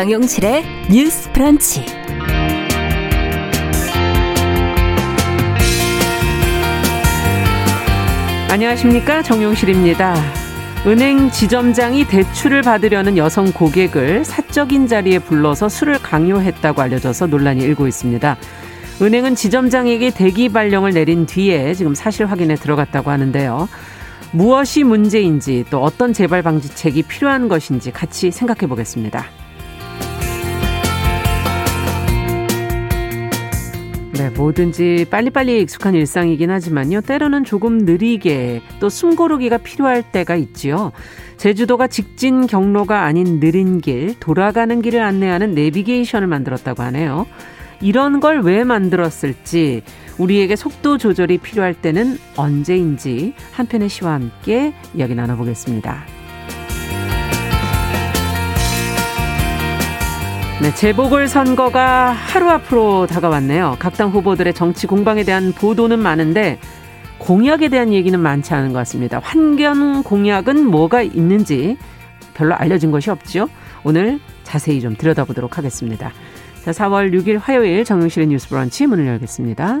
정용실의 뉴스 프런치. 안녕하십니까. 정용실입니다. 은행 지점장이 대출을 받으려는 여성 고객을 사적인 자리에 불러서 술을 강요했다고 알려져서 논란이 일고 있습니다. 은행은 지점장에게 대기 발령을 내린 뒤에 지금 사실 확인에 들어갔다고 하는데요. 무엇이 문제인지 또 어떤 재발 방지책이 필요한 것인지 같이 생각해 보겠습니다. 네, 뭐든지 빨리빨리 익숙한 일상이긴 하지만요. 때로는 조금 느리게 또 숨고르기가 필요할 때가 있지요. 제주도가 직진 경로가 아닌 느린 길, 돌아가는 길을 안내하는 내비게이션을 만들었다고 하네요. 이런 걸 왜 만들었을지, 우리에게 속도 조절이 필요할 때는 언제인지 한편의 시와 함께 이야기 나눠보겠습니다. 네, 재보궐 선거가 하루 앞으로 다가왔네요. 각 당 후보들의 정치 공방에 대한 보도는 많은데 공약에 대한 얘기는 많지 않은 것 같습니다. 환경 공약은 뭐가 있는지 별로 알려진 것이 없죠. 오늘 자세히 좀 들여다보도록 하겠습니다. 자, 4월 6일 화요일 정용실의 뉴스 브런치 문을 열겠습니다.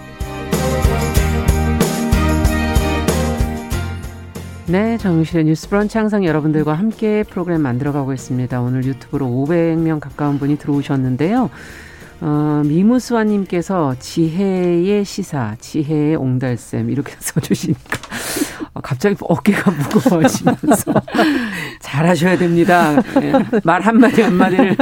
네, 정유실의 뉴스 브런치 항상 여러분들과 함께 프로그램 만들어가고 있습니다. 오늘 유튜브로 500명 가까운 분이 들어오셨는데요. 어, 미무수아님께서 지혜의 시사, 지혜의 옹달샘 이렇게 써주시니까 어, 갑자기 어깨가 무거워지면서 잘하셔야 됩니다. 예, 말 한마디 한마디를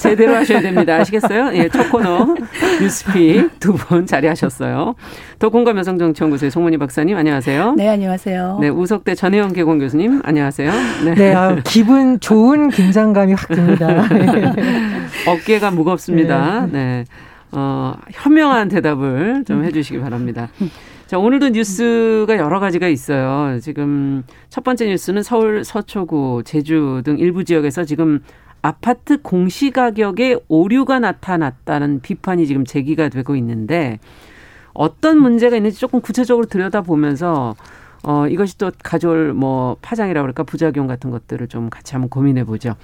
제대로 하셔야 됩니다. 아시겠어요? 예, 첫 코너 뉴스픽 두 분 자리하셨어요. 더 공감 여성정치연구소의 송문희 박사님 안녕하세요. 네, 안녕하세요. 네, 우석대 전혜영 개공 교수님 안녕하세요. 네, 네 아유, 기분 좋은 긴장감이 확 듭니다. 어깨가 무겁습니다. 네. 네. 어, 현명한 대답을 좀 해주시기 바랍니다. 자, 오늘도 뉴스가 여러 가지가 있어요. 지금 첫 번째 뉴스는 서울 서초구, 제주 등 일부 지역에서 지금 아파트 공시 가격에 오류가 나타났다는 비판이 지금 제기가 되고 있는데 어떤 문제가 있는지 조금 구체적으로 들여다보면서 어, 이것이 또 가져올 뭐 파장이라고 그럴까 부작용 같은 것들을 좀 같이 한번 고민해 보죠.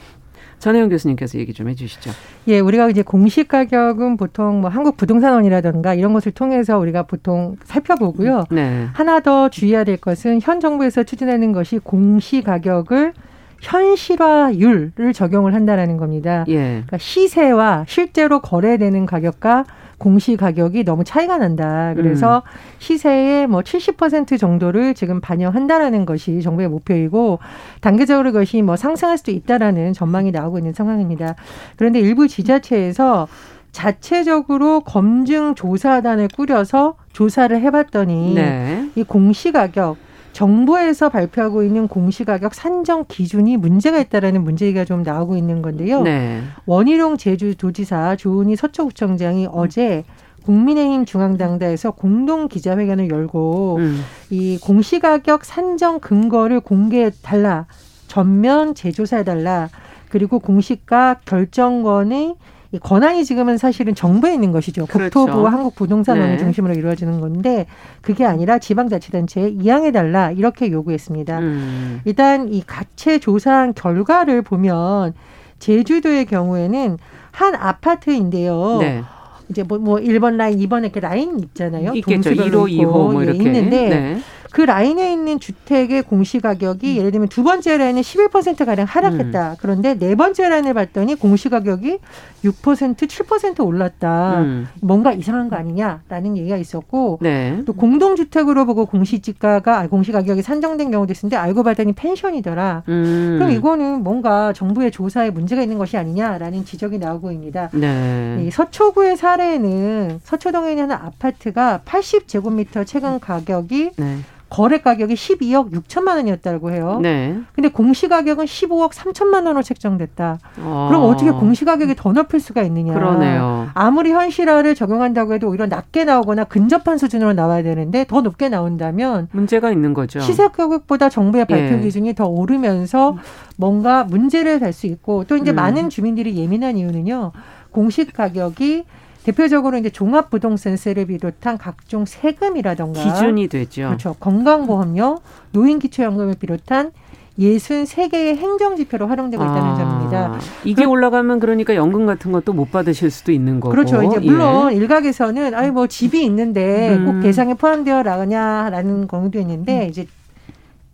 전혜영 교수님께서 얘기 좀 해주시죠. 예, 우리가 이제 공시 가격은 보통 뭐 한국 부동산원이라든가 이런 것을 통해서 우리가 보통 살펴보고요. 네. 하나 더 주의해야 될 것은 현 정부에서 추진하는 것이 공시 가격을 현실화율을 적용을 한다라는 겁니다. 예. 그러니까 시세와 실제로 거래되는 가격과 공시 가격이 너무 차이가 난다. 그래서 음. 시세의 뭐 70% 정도를 지금 반영한다라는 것이 정부의 목표이고 단계적으로 그것이 뭐 상승할 수도 있다라는 전망이 나오고 있는 상황입니다. 그런데 일부 지자체에서 자체적으로 검증 조사단을 꾸려서 조사를 해봤더니 네. 이 공시 가격 정부에서 발표하고 있는 공시가격 산정 기준이 문제가 있다라는 문제가 좀 나오고 있는 건데요. 네. 원희룡 제주도지사 조은희 서초구청장이 어제 국민의힘 중앙당다에서 공동 기자회견을 열고 음. 이 공시가격 산정 근거를 공개해 달라 전면 재조사해 달라 그리고 공시가 결정권의 이 권한이 지금은 사실은 정부에 있는 것이죠. 그렇죠. 국토부와 한국부동산원을 네. 중심으로 이루어지는 건데 그게 아니라 지방자치단체에 이양해달라 이렇게 요구했습니다. 음. 일단 이 가채 조사한 결과를 보면 제주도의 경우에는 한 아파트인데요. 네. 이제 뭐, 뭐 1번 라인, 2번 이렇게 라인 있잖아요. 있겠죠. 1호, 2호 뭐 예, 이렇게. 있는데 네. 그 라인에 있는 주택의 공시 가격이 음. 예를 들면 두 번째 라인은 11% 가량 하락했다. 음. 그런데 네 번째 라인을 봤더니 공시 가격이 6% 7% 올랐다. 음. 뭔가 이상한 거 아니냐라는 얘기가 있었고 네. 또 공동 주택으로 보고 공시 지가가 아, 공시 가격이 산정된 경우도 있었는데 알고 봤더니 펜션이더라. 음. 그럼 이거는 뭔가 정부의 조사에 문제가 있는 것이 아니냐라는 지적이 나오고 있습니다. 네. 이 서초구의 사례에는 서초동에 있는 아파트가 80제곱미터 최근 가격이 네. 거래 가격이 12억 6천만 원이었다고 해요. 네. 근데 공시 가격은 15억 3천만 원으로 책정됐다. 어. 그럼 어떻게 공시 가격이 더 높을 수가 있느냐? 그러네요. 아무리 현실화를 적용한다고 해도 오히려 낮게 나오거나 근접한 수준으로 나와야 되는데 더 높게 나온다면 문제가 있는 거죠. 시세 가격보다 정부의 발표 예. 기준이 더 오르면서 뭔가 문제를 달수 있고 또 이제 음. 많은 주민들이 예민한 이유는요. 공시 가격이 대표적으로 이제 종합부동산세를 비롯한 각종 세금이라던가 기준이 되죠. 그렇죠. 건강보험료, 노인기초연금을 비롯한 예순 세 개의 행정 지표로 활용되고 있다는 아, 점입니다. 이게 올라가면 그러니까 연금 같은 것도 못 받으실 수도 있는 거고. 그렇죠. 이제 물론 예. 일각에서는 아니 뭐 집이 있는데 음. 꼭 대상에 포함되어 나가냐라는 경우도 있는데 음. 이제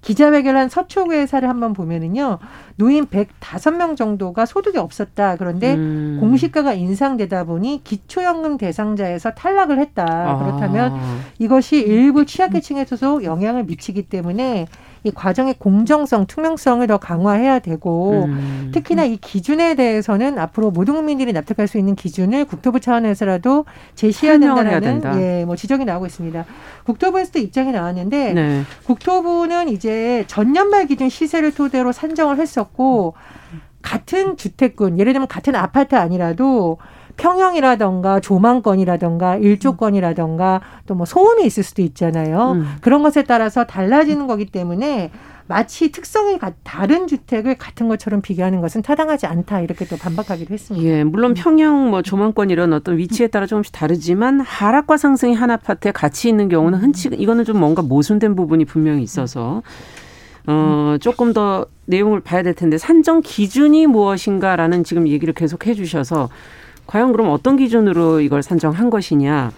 기자회견한 서초구의 사를 한번 보면은요. 노인 105명 정도가 소득이 없었다. 그런데 음. 공시가가 인상되다 보니 기초연금 대상자에서 탈락을 했다. 아. 그렇다면 이것이 일부 취약계층에서도 영향을 미치기 때문에 이 과정의 공정성, 투명성을 더 강화해야 되고 음. 특히나 이 기준에 대해서는 앞으로 모든 국민들이 납득할 수 있는 기준을 국토부 차원에서라도 제시해야 된다는 된다. 예, 뭐 지적이 나오고 있습니다. 국토부에서도 입장이 나왔는데 네. 국토부는 이제 전년 말 기준 시세를 토대로 산정을 했었고 같은 주택군 예를 들면 같은 아파트 아니라도 평형이라던가 조망권이라던가 일조권이라던가 또 뭐 소음이 있을 수도 있잖아요. 음. 그런 것에 따라서 달라지는 거기 때문에 마치 특성이 다른 주택을 같은 것처럼 비교하는 것은 타당하지 않다 이렇게 또 반박하기도 했습니다. 예, 물론 평형 뭐 조망권 이런 어떤 위치에 따라 조금씩 다르지만 하락과 상승이 한 아파트에 같이 있는 경우는 흔치 이거는 좀 뭔가 모순된 부분이 분명히 있어서 어 조금 더 내용을 봐야 될 텐데 산정 기준이 무엇인가라는 지금 얘기를 계속 해주셔서 과연 그럼 어떤 기준으로 이걸 산정한 것이냐.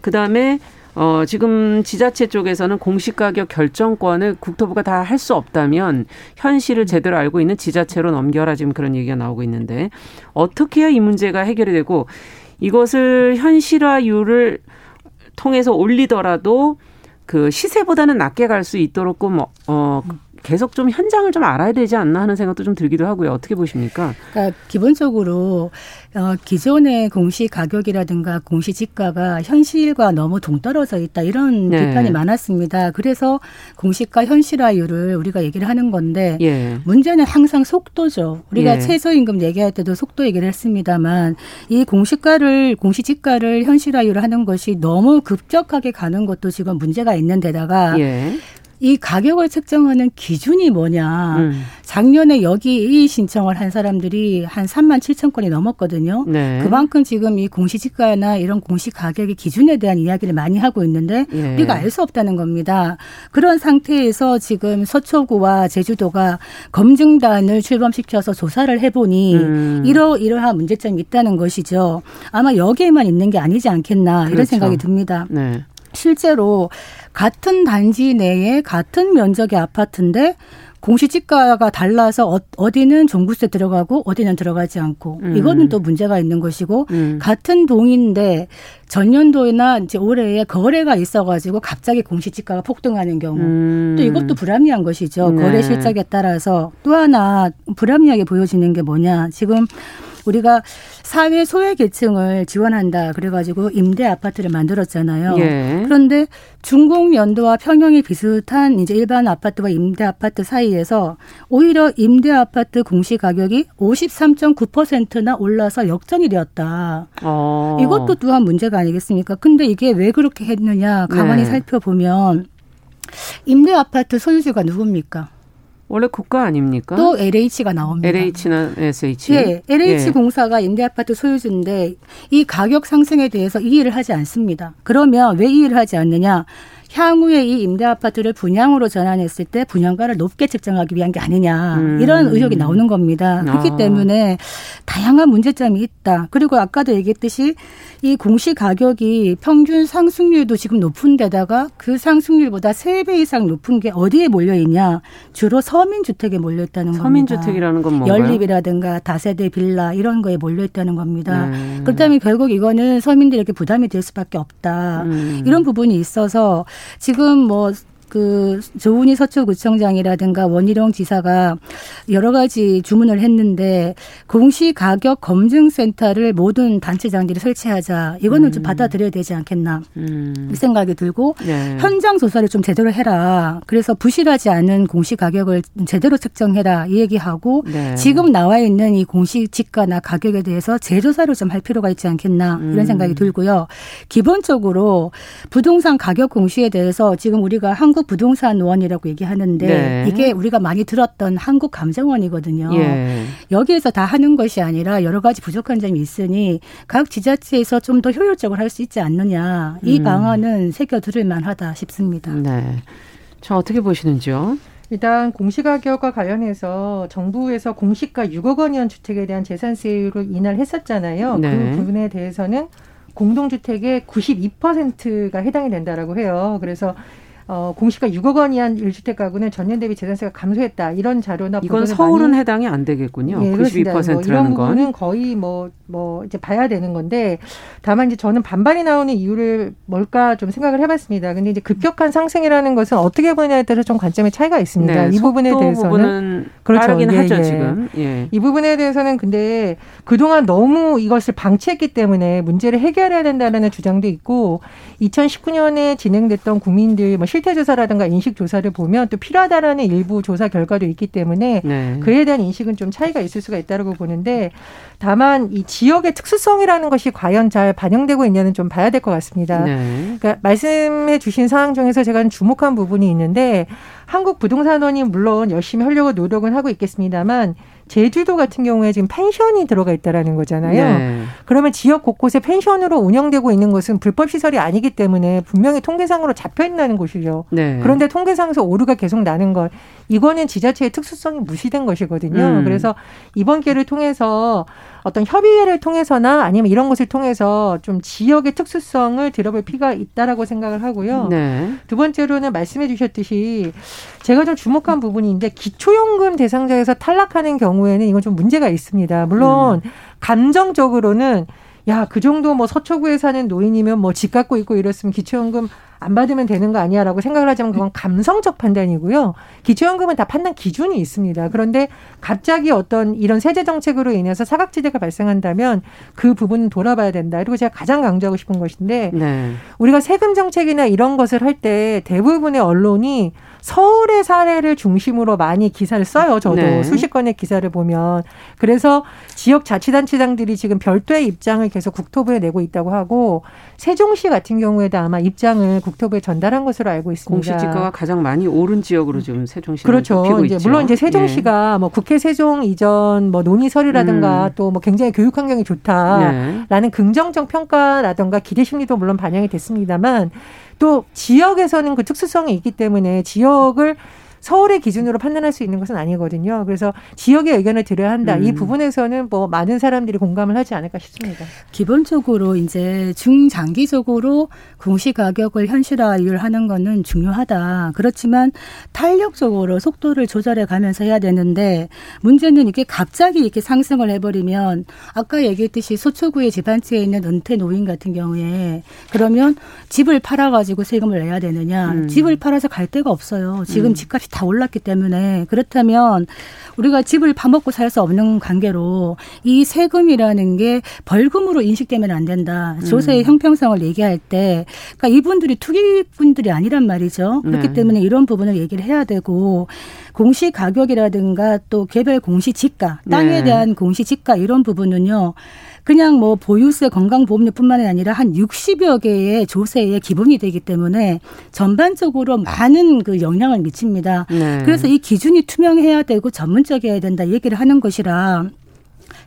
그 다음에 어, 지금 지자체 쪽에서는 공시가격 결정권을 국토부가 다 할 수 없다면 현실을 제대로 알고 있는 지자체로 넘겨라 지금 그런 얘기가 나오고 있는데 어떻게 해야 이 문제가 해결이 되고 이것을 현실화율을 통해서 올리더라도 그 시세보다는 낮게 갈 수 있도록 뭐, 어, 계속 좀 현장을 좀 알아야 되지 않나 하는 생각도 좀 들기도 하고요. 어떻게 보십니까? 그러니까 기본적으로 어, 기존의 공시 가격이라든가 공시 지가가 현실과 너무 동떨어져 있다 이런 네. 비판이 많았습니다. 그래서 공시가 현실화율을 우리가 얘기를 하는 건데 예. 문제는 항상 속도죠. 우리가 예. 최저임금 얘기할 때도 속도 얘기를 했습니다만 이 공시가를 공시 지가를 현실화율을 하는 것이 너무 급격하게 가는 것도 지금 문제가 있는 데다가 예. 이 가격을 책정하는 기준이 뭐냐. 음. 작년에 여기 이 신청을 한 사람들이 한 3만 7천 건이 넘었거든요. 네. 그만큼 지금 이 공시지가나 이런 공시 가격의 기준에 대한 이야기를 많이 하고 있는데 예. 우리가 알 수 없다는 겁니다. 그런 상태에서 지금 서초구와 제주도가 검증단을 출범시켜서 조사를 해보니 음. 이러 이러한 문제점이 있다는 것이죠. 아마 여기에만 있는 게 아니지 않겠나 그렇죠. 이런 생각이 듭니다. 네. 실제로 같은 단지 내에 같은 면적의 아파트인데 공시지가가 달라서 어, 디는 종부세 들어가고 어디는 들어가지 않고 음. 이거는 또 문제가 있는 것이고 음. 같은 동인데 전년도나 이제 올해에 거래가 있어가지고 갑자기 공시지가가 폭등하는 경우 음. 또 이것도 불합리한 것이죠 네. 거래 실적에 따라서 또 하나 불합리하게 보여지는 게 뭐냐 지금 우리가 사회 소외 계층을 지원한다 그래가지고 임대 아파트를 만들었잖아요. 예. 그런데 중공 연도와 평형이 비슷한 이제 일반 아파트와 임대 아파트 사이에서 오히려 임대 아파트 공시 가격이 53.9%나 올라서 역전이 되었다. 어. 이것도 또한 문제가 아니겠습니까? 근데 이게 왜 그렇게 했느냐 가만히 네. 살펴보면 임대 아파트 소유주가 누굽니까? 원래 국가 아닙니까? 또 LH가 나옵니다. LH나 SH. 예, LH 예. 공사가 임대 아파트 소유주인데 이 가격 상승에 대해서 이의를 하지 않습니다. 그러면 왜 이의를 하지 않느냐? 향후에 이 임대 아파트를 분양으로 전환했을 때 분양가를 높게 책정하기 위한 게 아니냐 음. 이런 의혹이 나오는 겁니다. 그렇기 아. 때문에 다양한 문제점이 있다. 그리고 아까도 얘기했듯이 이 공시 가격이 평균 상승률도 지금 높은 데다가 그 상승률보다 세 배 이상 높은 게 어디에 몰려 있냐? 주로 서민 주택에 몰려 있다는 겁니다. 서민 주택이라는 건 뭔가요? 연립이라든가 다세대 빌라 이런 거에 몰려 있다는 겁니다. 네. 그렇다면 결국 이거는 서민들에게 부담이 될 수밖에 없다. 음. 이런 부분이 있어서 지금 뭐 그 조은희 서초구청장이라든가 원희룡 지사가 여러 가지 주문을 했는데 공시 가격 검증 센터를 모든 단체장들이 설치하자. 이거는 음. 좀 받아들여야 되지 않겠나. 음. 이 생각이 들고 네. 현장 조사를 좀 제대로 해라. 그래서 부실하지 않은 공시 가격을 제대로 측정해라. 이 얘기하고 네. 지금 나와 있는 이 공시 지가나 가격에 대해서 재조사를 좀 할 필요가 있지 않겠나. 이런 음. 생각이 들고요. 기본적으로 부동산 가격 공시에 대해서 지금 우리가 한국 부동산 원이라고 얘기하는데 네. 이게 우리가 많이 들었던 한국 감정원이거든요. 예. 여기에서 다 하는 것이 아니라 여러 가지 부족한 점이 있으니 각 지자체에서 좀 더 효율적으로 할 수 있지 않느냐. 이 음. 방안은 새겨 들을 만하다 싶습니다. 네. 자, 어떻게 보시는지요? 일단 공시가격과 관련해서 정부에서 공시가 6억 원이던 주택에 대한 재산세율을 인하를 했었잖아요. 네. 그 부분에 대해서는 공동주택의 92%가 해당이 된다라고 해요. 그래서 어, 공시가 6억 원 이 한 1주택 가구는 전년 대비 재산세가 감소했다. 이런 자료나 이건 서울은 많이, 해당이 안 되겠군요. 예, 92%라는 뭐 이런 부분은 거의 뭐뭐 뭐 이제 봐야 되는 건데 다만 이제 저는 반반이 나오는 이유를 뭘까 좀 생각을 해 봤습니다. 근데 이제 급격한 상승이라는 것은 어떻게 보냐에 따라 좀 관점의 차이가 있습니다. 네, 이 부분에 대해서는 그렇죠. 예, 하죠 예. 지금. 예. 이 부분에 대해서는 근데 그동안 너무 이것을 방치했기 때문에 문제를 해결해야 된다는 주장도 있고 2019년에 진행됐던 국민들 뭐 실태 조사라든가 인식 조사를 보면 또 필요하다라는 일부 조사 결과도 있기 때문에 네. 그에 대한 인식은 좀 차이가 있을 수가 있다고 보는데 다만 이 지역의 특수성이라는 것이 과연 잘 반영되고 있냐는 좀 봐야 될 것 같습니다. 네. 그러니까 말씀해 주신 상황 중에서 제가 주목한 부분이 있는데 한국 부동산원이 물론 열심히 하려고 노력은 하고 있겠습니다만 제주도 같은 경우에 지금 펜션이 들어가 있다라는 거잖아요. 네. 그러면 지역 곳곳에 펜션으로 운영되고 있는 것은 불법 시설이 아니기 때문에 분명히 통계상으로 잡혀 있는 곳이죠. 네. 그런데 통계상에서 오류가 계속 나는 것 이거는 지자체의 특수성이 무시된 것이거든요. 음. 그래서 이번 기회를 통해서 어떤 협의회를 통해서나 아니면 이런 것을 통해서 좀 지역의 특수성을 들어볼 필요가 있다라고 생각을 하고요. 네. 두 번째로는 말씀해 주셨듯이 제가 좀 주목한 부분인데 기초연금 대상자에서 탈락하는 경우에는 이건 좀 문제가 있습니다. 물론 음. 감정적으로는 야, 그 정도 뭐 서초구에 사는 노인이면 뭐 집 갖고 있고 이랬으면 기초연금 안 받으면 되는 거 아니야라고 생각을 하지만 그건 감성적 판단이고요. 기초연금은 다 판단 기준이 있습니다. 그런데 갑자기 어떤 이런 세제 정책으로 인해서 사각지대가 발생한다면 그 부분은 돌아봐야 된다. 그리고 제가 가장 강조하고 싶은 것인데 네. 우리가 세금 정책이나 이런 것을 할 때 대부분의 언론이 서울의 사례를 중심으로 많이 기사를 써요. 저도 네. 수십 건의 기사를 보면. 그래서 지역 자치단체장들이 지금 별도의 입장을 계속 국토부에 내고 있다고 하고 세종시 같은 경우에도 아마 입장을 국토부에 전달한 것으로 알고 있습니다. 공시지가가 가장 많이 오른 지역으로 지금 세종시 그렇죠. 이제 있죠. 물론 이제 세종시가 네. 뭐 국회 세종 이전 뭐 논의설이라든가 음. 또뭐 굉장히 교육 환경이 좋다라는 네. 긍정적 평가라든가 기대 심리도 물론 반영이 됐습니다만 또 지역에서는 그 특수성이 있기 때문에 지역을 서울의 기준으로 판단할 수 있는 것은 아니거든요. 그래서 지역의 의견을 들어야 한다. 음. 이 부분에서는 뭐 많은 사람들이 공감을 하지 않을까 싶습니다. 기본적으로 이제 중장기적으로 공시 가격을 현실화하는 거는 중요하다. 그렇지만 탄력적으로 속도를 조절해 가면서 해야 되는데 문제는 이게 갑자기 이렇게 상승을 해버리면 아까 얘기했듯이 소초구의 집한 채에 있는 은퇴 노인 같은 경우에 그러면 집을 팔아가지고 세금을 내야 되느냐? 음. 집을 팔아서 갈 데가 없어요. 지금 음. 집값이 다 올랐기 때문에 그렇다면 우리가 집을 파먹고 살 수 없는 관계로 이 세금이라는 게 벌금으로 인식되면 안 된다. 조세의 음. 형평성을 얘기할 때, 그러니까 이분들이 투기분들이 아니란 말이죠. 그렇기 네. 때문에 이런 부분을 얘기를 해야 되고 공시 가격이라든가 또 개별 공시 지가, 땅에 네. 대한 공시 지가 이런 부분은요. 그냥 뭐 보유세 건강보험료뿐만이 아니라 한 60여 개의 조세의 기본이 되기 때문에 전반적으로 많은 그 영향을 미칩니다. 네. 그래서 이 기준이 투명해야 되고 전문적이어야 된다 얘기를 하는 것이라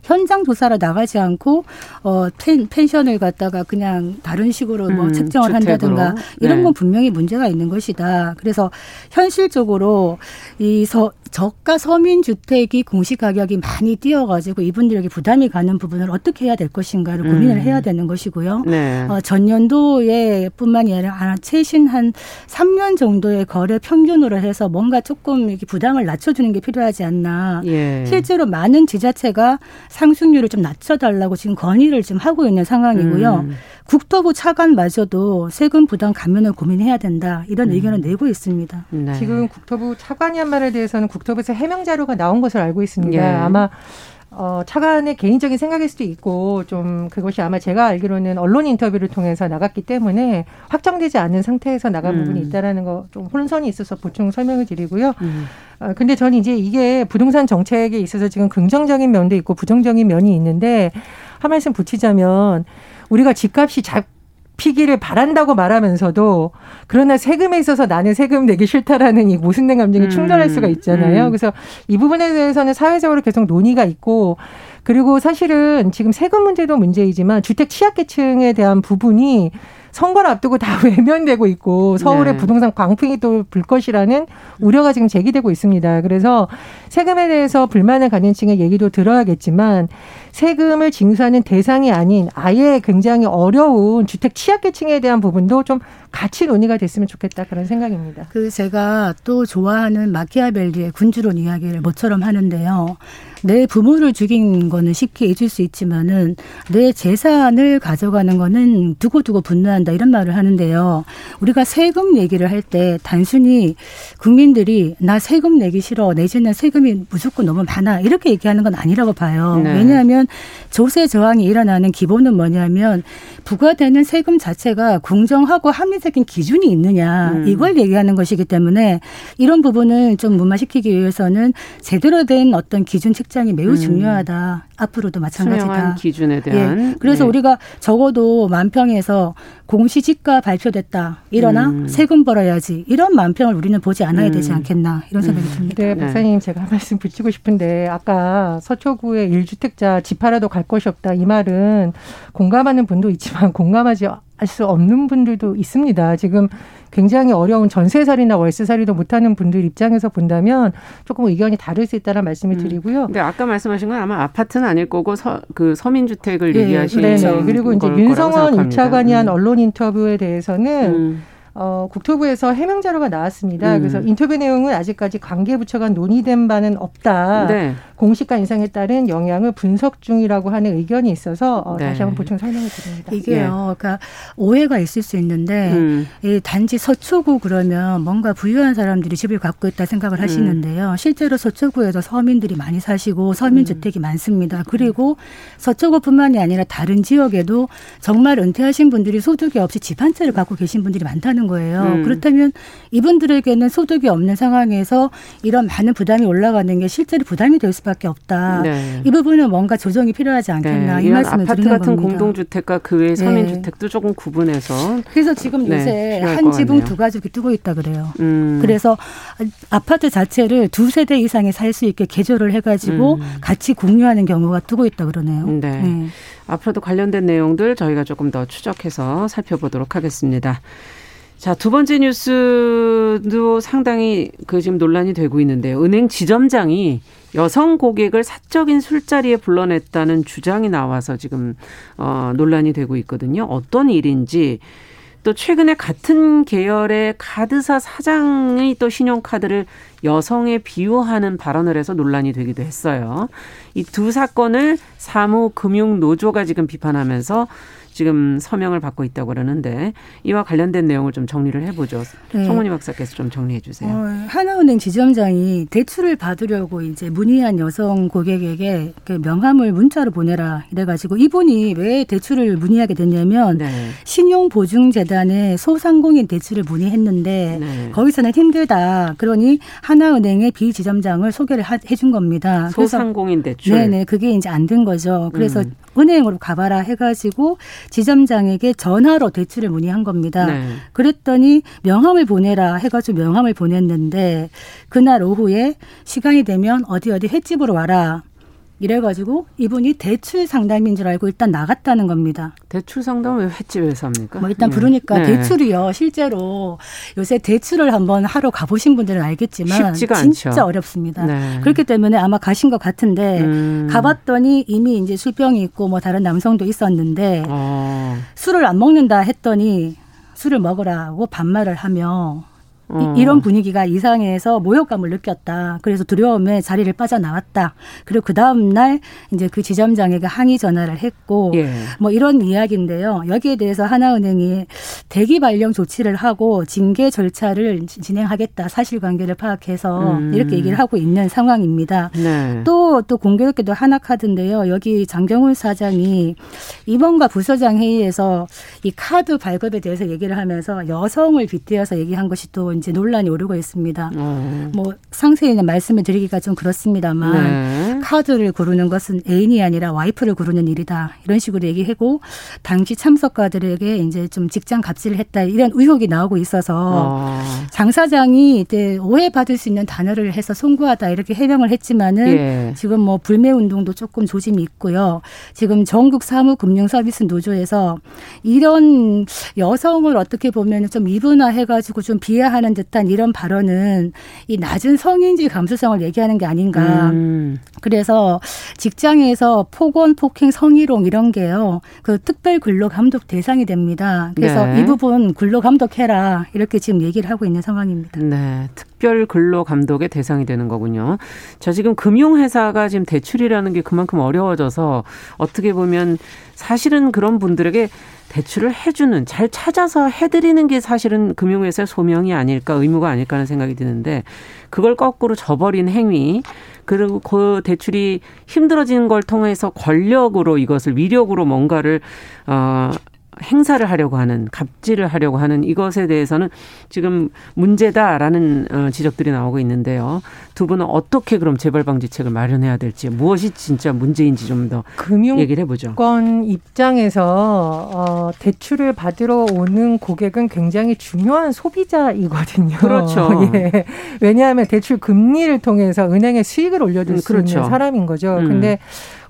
현장 조사를 나가지 않고 어 펜, 펜션을 갖다가 그냥 다른 식으로 뭐 음, 책정을 주택으로. 한다든가 이런 네. 건 분명히 문제가 있는 것이다. 그래서 현실적으로 이 서 저가 서민 주택이 공시 가격이 많이 뛰어가지고 이분들에게 부담이 가는 부분을 어떻게 해야 될 것인가를 고민을 음. 해야 되는 것이고요. 네. 어, 전년도에 뿐만이 아니라 최신 한 3년 정도의 거래 평균으로 해서 뭔가 조금 이렇게 부담을 낮춰주는 게 필요하지 않나. 예. 실제로 많은 지자체가 상승률을 좀 낮춰달라고 지금 건의를 좀 하고 있는 상황이고요. 음. 국토부 차관마저도 세금 부담 감면을 고민해야 된다 이런 음. 의견을 내고 있습니다. 네. 지금 국토부 차관이 한 말에 대해서는 국 토부에서 해명 자료가 나온 것으로 알고 있습니다. 예. 아마 어, 차관의 개인적인 생각일 수도 있고 좀 그것이 아마 제가 알기로는 언론 인터뷰를 통해서 나갔기 때문에 확정되지 않은 상태에서 나간 음. 부분이 있다라는 거 좀 혼선이 있어서 보충 설명을 드리고요. 음. 어, 근데 저는 이제 이게 부동산 정책에 있어서 지금 긍정적인 면도 있고 부정적인 면이 있는데 한 말씀 붙이자면 우리가 집값이 잡 피기를 바란다고 말하면서도 그러나 세금에 있어서 나는 세금 내기 싫다라는 이 모순된 감정이 음. 충돌할 수가 있잖아요. 음. 그래서 이 부분에 대해서는 사회적으로 계속 논의가 있고 그리고 사실은 지금 세금 문제도 문제이지만 주택 취약계층에 대한 부분이 선거를 앞두고 다 외면되고 있고 서울의 네. 부동산 광풍이 또 불 것이라는 우려가 지금 제기되고 있습니다. 그래서 세금에 대해서 불만을 가진 층의 얘기도 들어야겠지만 세금을 징수하는 대상이 아닌 아예 굉장히 어려운 주택 취약계층에 대한 부분도 좀 같이 논의가 됐으면 좋겠다 그런 생각입니다. 그 제가 또 좋아하는 마키아벨리의 군주론 이야기를 모처럼 하는데요. 내 부모를 죽인 거는 쉽게 잊을 수 있지만은 내 재산을 가져가는 거는 두고두고 분노한다 이런 말을 하는데요. 우리가 세금 얘기를 할 때 단순히 국민들이 나 세금 내기 싫어 내지는 세금이 무조건 너무 많아 이렇게 얘기하는 건 아니라고 봐요. 네. 왜냐하면 조세 저항이 일어나는 기본은 뭐냐면 부과되는 세금 자체가 공정하고 합리적인 기준이 있느냐 음. 이걸 얘기하는 것이기 때문에 이런 부분을 좀 무마시키기 위해서는 제대로 된 어떤 기준 책정 이 매우 음. 중요하다. 앞으로도 마찬가지다. 기준에 대한. 예. 그래서 네. 우리가 적어도 만평에서 공시지가 발표됐다. 일어나 음. 세금 벌어야지. 이런 만평을 우리는 보지 않아야 되지 음. 않겠나 이런 생각이 음. 듭니다. 네, 박사님 네. 제가 한 말씀 붙이고 싶은데 아까 서초구의 일주택자 집하라도 갈 곳이 없다 이 말은 공감하는 분도 있지만 공감하지 할 수 없는 분들도 있습니다. 지금 굉장히 어려운 전세살이나 월세살이도 못하는 분들 입장에서 본다면 조금 의견이 다를 수 있다는 말씀을 음. 드리고요. 근데 아까 말씀하신 건 아마 아파트는 아닐 거고 서, 그 서민주택을 예, 얘기하시는 네, 그리고 이제 윤성원 입차관이 한 음. 언론 인터뷰에 대해서는 음. 어, 국토부에서 해명 자료가 나왔습니다. 음. 그래서 인터뷰 내용은 아직까지 관계 부처 간 논의된 바는 없다. 네. 공시가 인상에 따른 영향을 분석 중이라고 하는 의견이 있어서 어, 네. 다시 한번 보충 설명을 드립니다. 이게요. 네. 그러니까 오해가 있을 수 있는데 음. 이 단지 서초구 그러면 뭔가 부유한 사람들이 집을 갖고 있다 생각을 음. 하시는데요. 실제로 서초구에도 서민들이 많이 사시고 서민 음. 주택이 많습니다. 그리고 서초구뿐만이 아니라 다른 지역에도 정말 은퇴하신 분들이 소득이 없이 집 한 채를 갖고 계신 분들이 많다는 거예요. 음. 그렇다면 이분들에게는 소득이 없는 상황에서 이런 많은 부담이 올라가는 게 실제로 부담이 될 수. 수밖에 없다. 네. 이 부분은 뭔가 조정이 필요하지 않겠나 네. 이 말씀을 아파트 드리는 같은 겁니다. 공동주택과 그 외의 서민주택도 네. 조금 구분해서 그래서 지금 네, 요새 한 지붕 두 가족이 뜨고 있다 그래요. 음. 그래서 아파트 자체를 두 세대 이상이 살 수 있게 개조를 해가지고 음. 같이 공유하는 경우가 뜨고 있다 그러네요. 네. 네. 앞으로도 관련된 내용들 저희가 조금 더 추적해서 살펴보도록 하겠습니다. 자, 두 번째 뉴스도 상당히 그 지금 논란이 되고 있는데요. 은행 지점장이 여성 고객을 사적인 술자리에 불러냈다는 주장이 나와서 지금 어 논란이 되고 있거든요. 어떤 일인지 또 최근에 같은 계열의 카드사 사장의 또 신용카드를 여성에 비유하는 발언을 해서 논란이 되기도 했어요. 이 두 사건을 사무금융노조가 지금 비판하면서 지금 서명을 받고 있다고 그러는데 이와 관련된 내용을 좀 정리를 해보죠. 네. 송문희 박사께서 좀 정리해 주세요. 어, 하나은행 지점장이 대출을 받으려고 이제 문의한 여성 고객에게 그 명함을 문자로 보내라 이래가지고 이분이 왜 대출을 문의하게 됐냐면 네. 신용보증재단에 소상공인 대출을 문의했는데 네. 거기서는 힘들다. 그러니 하나은행의 비지점장을 소개를 해준 겁니다. 소상공인 대출. 네네 그게 이제 안 된 거죠. 그래서 음. 은행으로 가봐라 해가지고 지점장에게 전화로 대출을 문의한 겁니다. 네. 그랬더니 명함을 보내라 해가지고 명함을 보냈는데 그날 오후에 시간이 되면 어디 어디 횟집으로 와라. 이래가지고 이분이 대출 상담인 줄 알고 일단 나갔다는 겁니다. 대출 상담을 왜 횟집에서 합니까? 뭐 일단 부르니까 네. 대출이요. 실제로 요새 대출을 한번 하러 가보신 분들은 알겠지만 진짜 않죠. 어렵습니다. 네. 그렇기 때문에 아마 가신 것 같은데 음. 가봤더니 이미 이제 술병이 있고 뭐 다른 남성도 있었는데 어. 술을 안 먹는다 했더니 술을 먹으라고 반말을 하며 어. 이, 런 분위기가 이상해서 모욕감을 느꼈다. 그래서 두려움에 자리를 빠져나왔다. 그리고 그 다음 날 이제 그 지점장에게 항의 전화를 했고 예. 뭐 이런 이야기인데요. 여기에 대해서 하나은행이 대기 발령 조치를 하고 징계 절차를 진행하겠다. 사실관계를 파악해서 음. 이렇게 얘기를 하고 있는 상황입니다. 또또 네. 또 공교롭게도 하나카드인데요. 여기 장경훈 사장이 임원과 부서장 회의에서 이 카드 발급에 대해서 얘기를 하면서 여성을 빗대어서 얘기한 것이 또 이제 논란이 오르고 있습니다. 어. 뭐 상세히는 말씀을 드리기가 좀 그렇습니다만 네. 카드를 고르는 것은 애인이 아니라 와이프를 고르는 일이다. 이런 식으로 얘기하고 당시 참석가들에게 이제 좀 직장 갑질을 했다. 이런 의혹이 나오고 있어서 어. 장 사장이 이제 오해받을 수 있는 단어를 해서 송구하다 이렇게 해명을 했지만은 예. 지금 뭐 불매 운동도 조금 조짐이 있고요. 지금 전국 사무 금융 서비스 노조에서 이런 여성을 어떻게 보면 좀 이분화해가지고 좀 비하하는 하는 듯한 이런 발언은 이 낮은 성인지 감수성을 얘기하는 게 아닌가. 음. 그래서 직장에서 폭언, 폭행, 성희롱 이런 게요. 그 특별 근로 감독 대상이 됩니다. 그래서 네. 이 부분 근로 감독해라. 이렇게 지금 얘기를 하고 있는 상황입니다. 네. 특별 근로 감독의 대상이 되는 거군요. 저 지금 금융회사가 지금 대출이라는 게 그만큼 어려워져서 어떻게 보면 사실은 그런 분들에게 대출을 해주는 잘 찾아서 해드리는 게 사실은 금융회사의 소명이 아닐까 의무가 아닐까 하는 생각이 드는데 그걸 거꾸로 저버린 행위 그리고 그 대출이 힘들어지는 걸 통해서 권력으로 이것을 위력으로 뭔가를 어 행사를 하려고 하는 갑질을 하려고 하는 이것에 대해서는 지금 문제다라는 어, 지적들이 나오고 있는데요. 두 분은 어떻게 그럼 재발 방지책을 마련해야 될지 무엇이 진짜 문제인지 좀 더 얘기를 해보죠. 금융권 입장에서 어, 대출을 받으러 오는 고객은 굉장히 중요한 소비자이거든요. 그렇죠. 예. 왜냐하면 대출 금리를 통해서 은행의 수익을 올려줄 음, 수 그렇죠. 있는 사람인 거죠. 음. 근데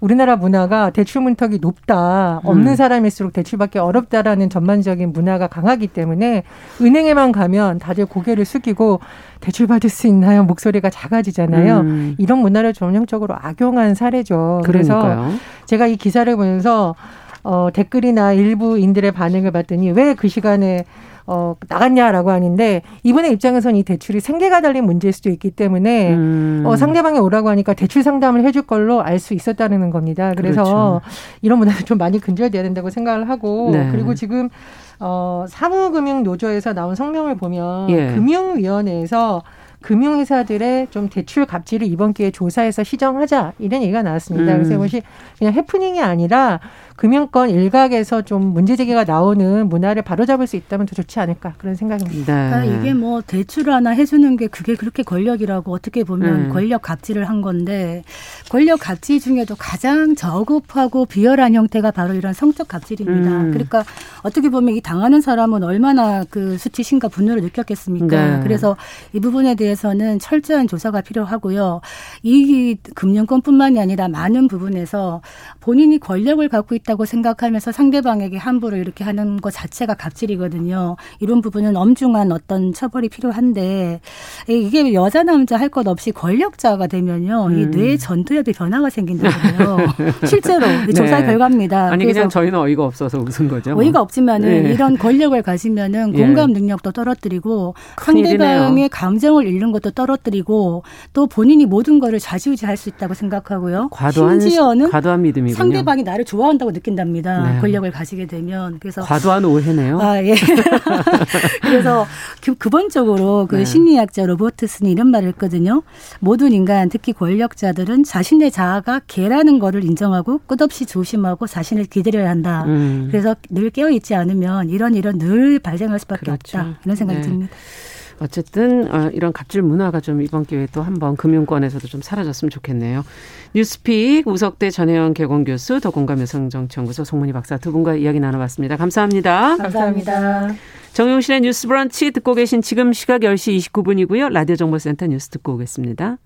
우리나라 문화가 대출 문턱이 높다. 없는 음. 사람일수록 대출받기 어렵다라는 전반적인 문화가 강하기 때문에 은행에만 가면 다들 고개를 숙이고 대출 받을 수 있나요? 목소리가 작아지잖아요. 음. 이런 문화를 전형적으로 악용한 사례죠. 그러니까요. 그래서 제가 이 기사를 보면서 어, 댓글이나 일부인들의 반응을 봤더니 왜 그 시간에 어, 나갔냐라고 하는데 이분의 입장에서는 이 대출이 생계가 달린 문제일 수도 있기 때문에 음. 어, 상대방이 오라고 하니까 대출 상담을 해줄 걸로 알 수 있었다는 겁니다. 그래서 그렇죠. 이런 문화는 좀 많이 근절돼야 된다고 생각을 하고 네. 그리고 지금 어, 사무금융노조에서 나온 성명을 보면 예. 금융위원회에서 금융회사들의 좀 대출 갑질을 이번 기회에 조사해서 시정하자 이런 얘기가 나왔습니다. 음. 그래서 이것이 그냥 해프닝이 아니라 금융권 일각에서 좀 문제 제기가 나오는 문화를 바로잡을 수 있다면 더 좋지 않을까 그런 생각입니다. 네. 그러니까 이게 뭐 대출 하나 해주는 게 그게 그렇게 권력이라고 어떻게 보면 음. 권력 갑질을 한 건데 권력 갑질 중에도 가장 저급하고 비열한 형태가 바로 이런 성적 갑질입니다. 음. 그러니까 어떻게 보면 이 당하는 사람은 얼마나 그 수치심과 분노를 느꼈겠습니까? 네. 그래서 이 부분에 대해서는 철저한 조사가 필요하고요. 이 금융권뿐만이 아니라 많은 부분에서 본인이 권력을 갖고 있 있다고 생각하면서 상대방에게 함부로 이렇게 하는 것 자체가 갑질이거든요. 이런 부분은 엄중한 어떤 처벌이 필요한데 이게 여자 남자 할 것 없이 권력자가 되면요. 음. 이뇌 전두엽이 변화가 생긴다고요. 실제로 네. 조사 결과입니다. 아니 그냥 저희는 어이가 없어서 웃은 거죠. 뭐. 어이가 없지만은 네. 이런 권력을 가지면은 예. 공감 능력도 떨어뜨리고 상대방의 감정을 잃는 것도 떨어뜨리고 또 본인이 모든 거를 좌지우지할 수 있다고 생각하고요. 과도한 심지어는 과도한 믿음이군요. 상대방이 나를 좋아한다고 느낀답니다. 네. 권력을 가지게 되면 그래서 과도한 오해네요. 아 예. 그래서 근본적으로 그 네. 심리학자 로버트슨이 이런 말을 했거든요. 모든 인간 특히 권력자들은 자신의 자아가 개라는 거를 인정하고 끝없이 조심하고 자신을 기다려야 한다. 음. 그래서 늘 깨어 있지 않으면 이런 이런 늘 발생할 수밖에 그렇죠. 없다. 이런 생각이 네. 듭니다. 어쨌든 어, 이런 갑질 문화가 좀 이번 기회에 또 한번 금융권에서도 좀 사라졌으면 좋겠네요. 뉴스픽 우석대 전혜영 개공 교수 더공감 여성정치연구소 송문희 박사 두 분과 이야기 나눠봤습니다. 감사합니다. 감사합니다. 정용실의 뉴스 브런치 듣고 계신 지금 시각 10시 29분이고요. 라디오 정보센터 뉴스 듣고 오겠습니다.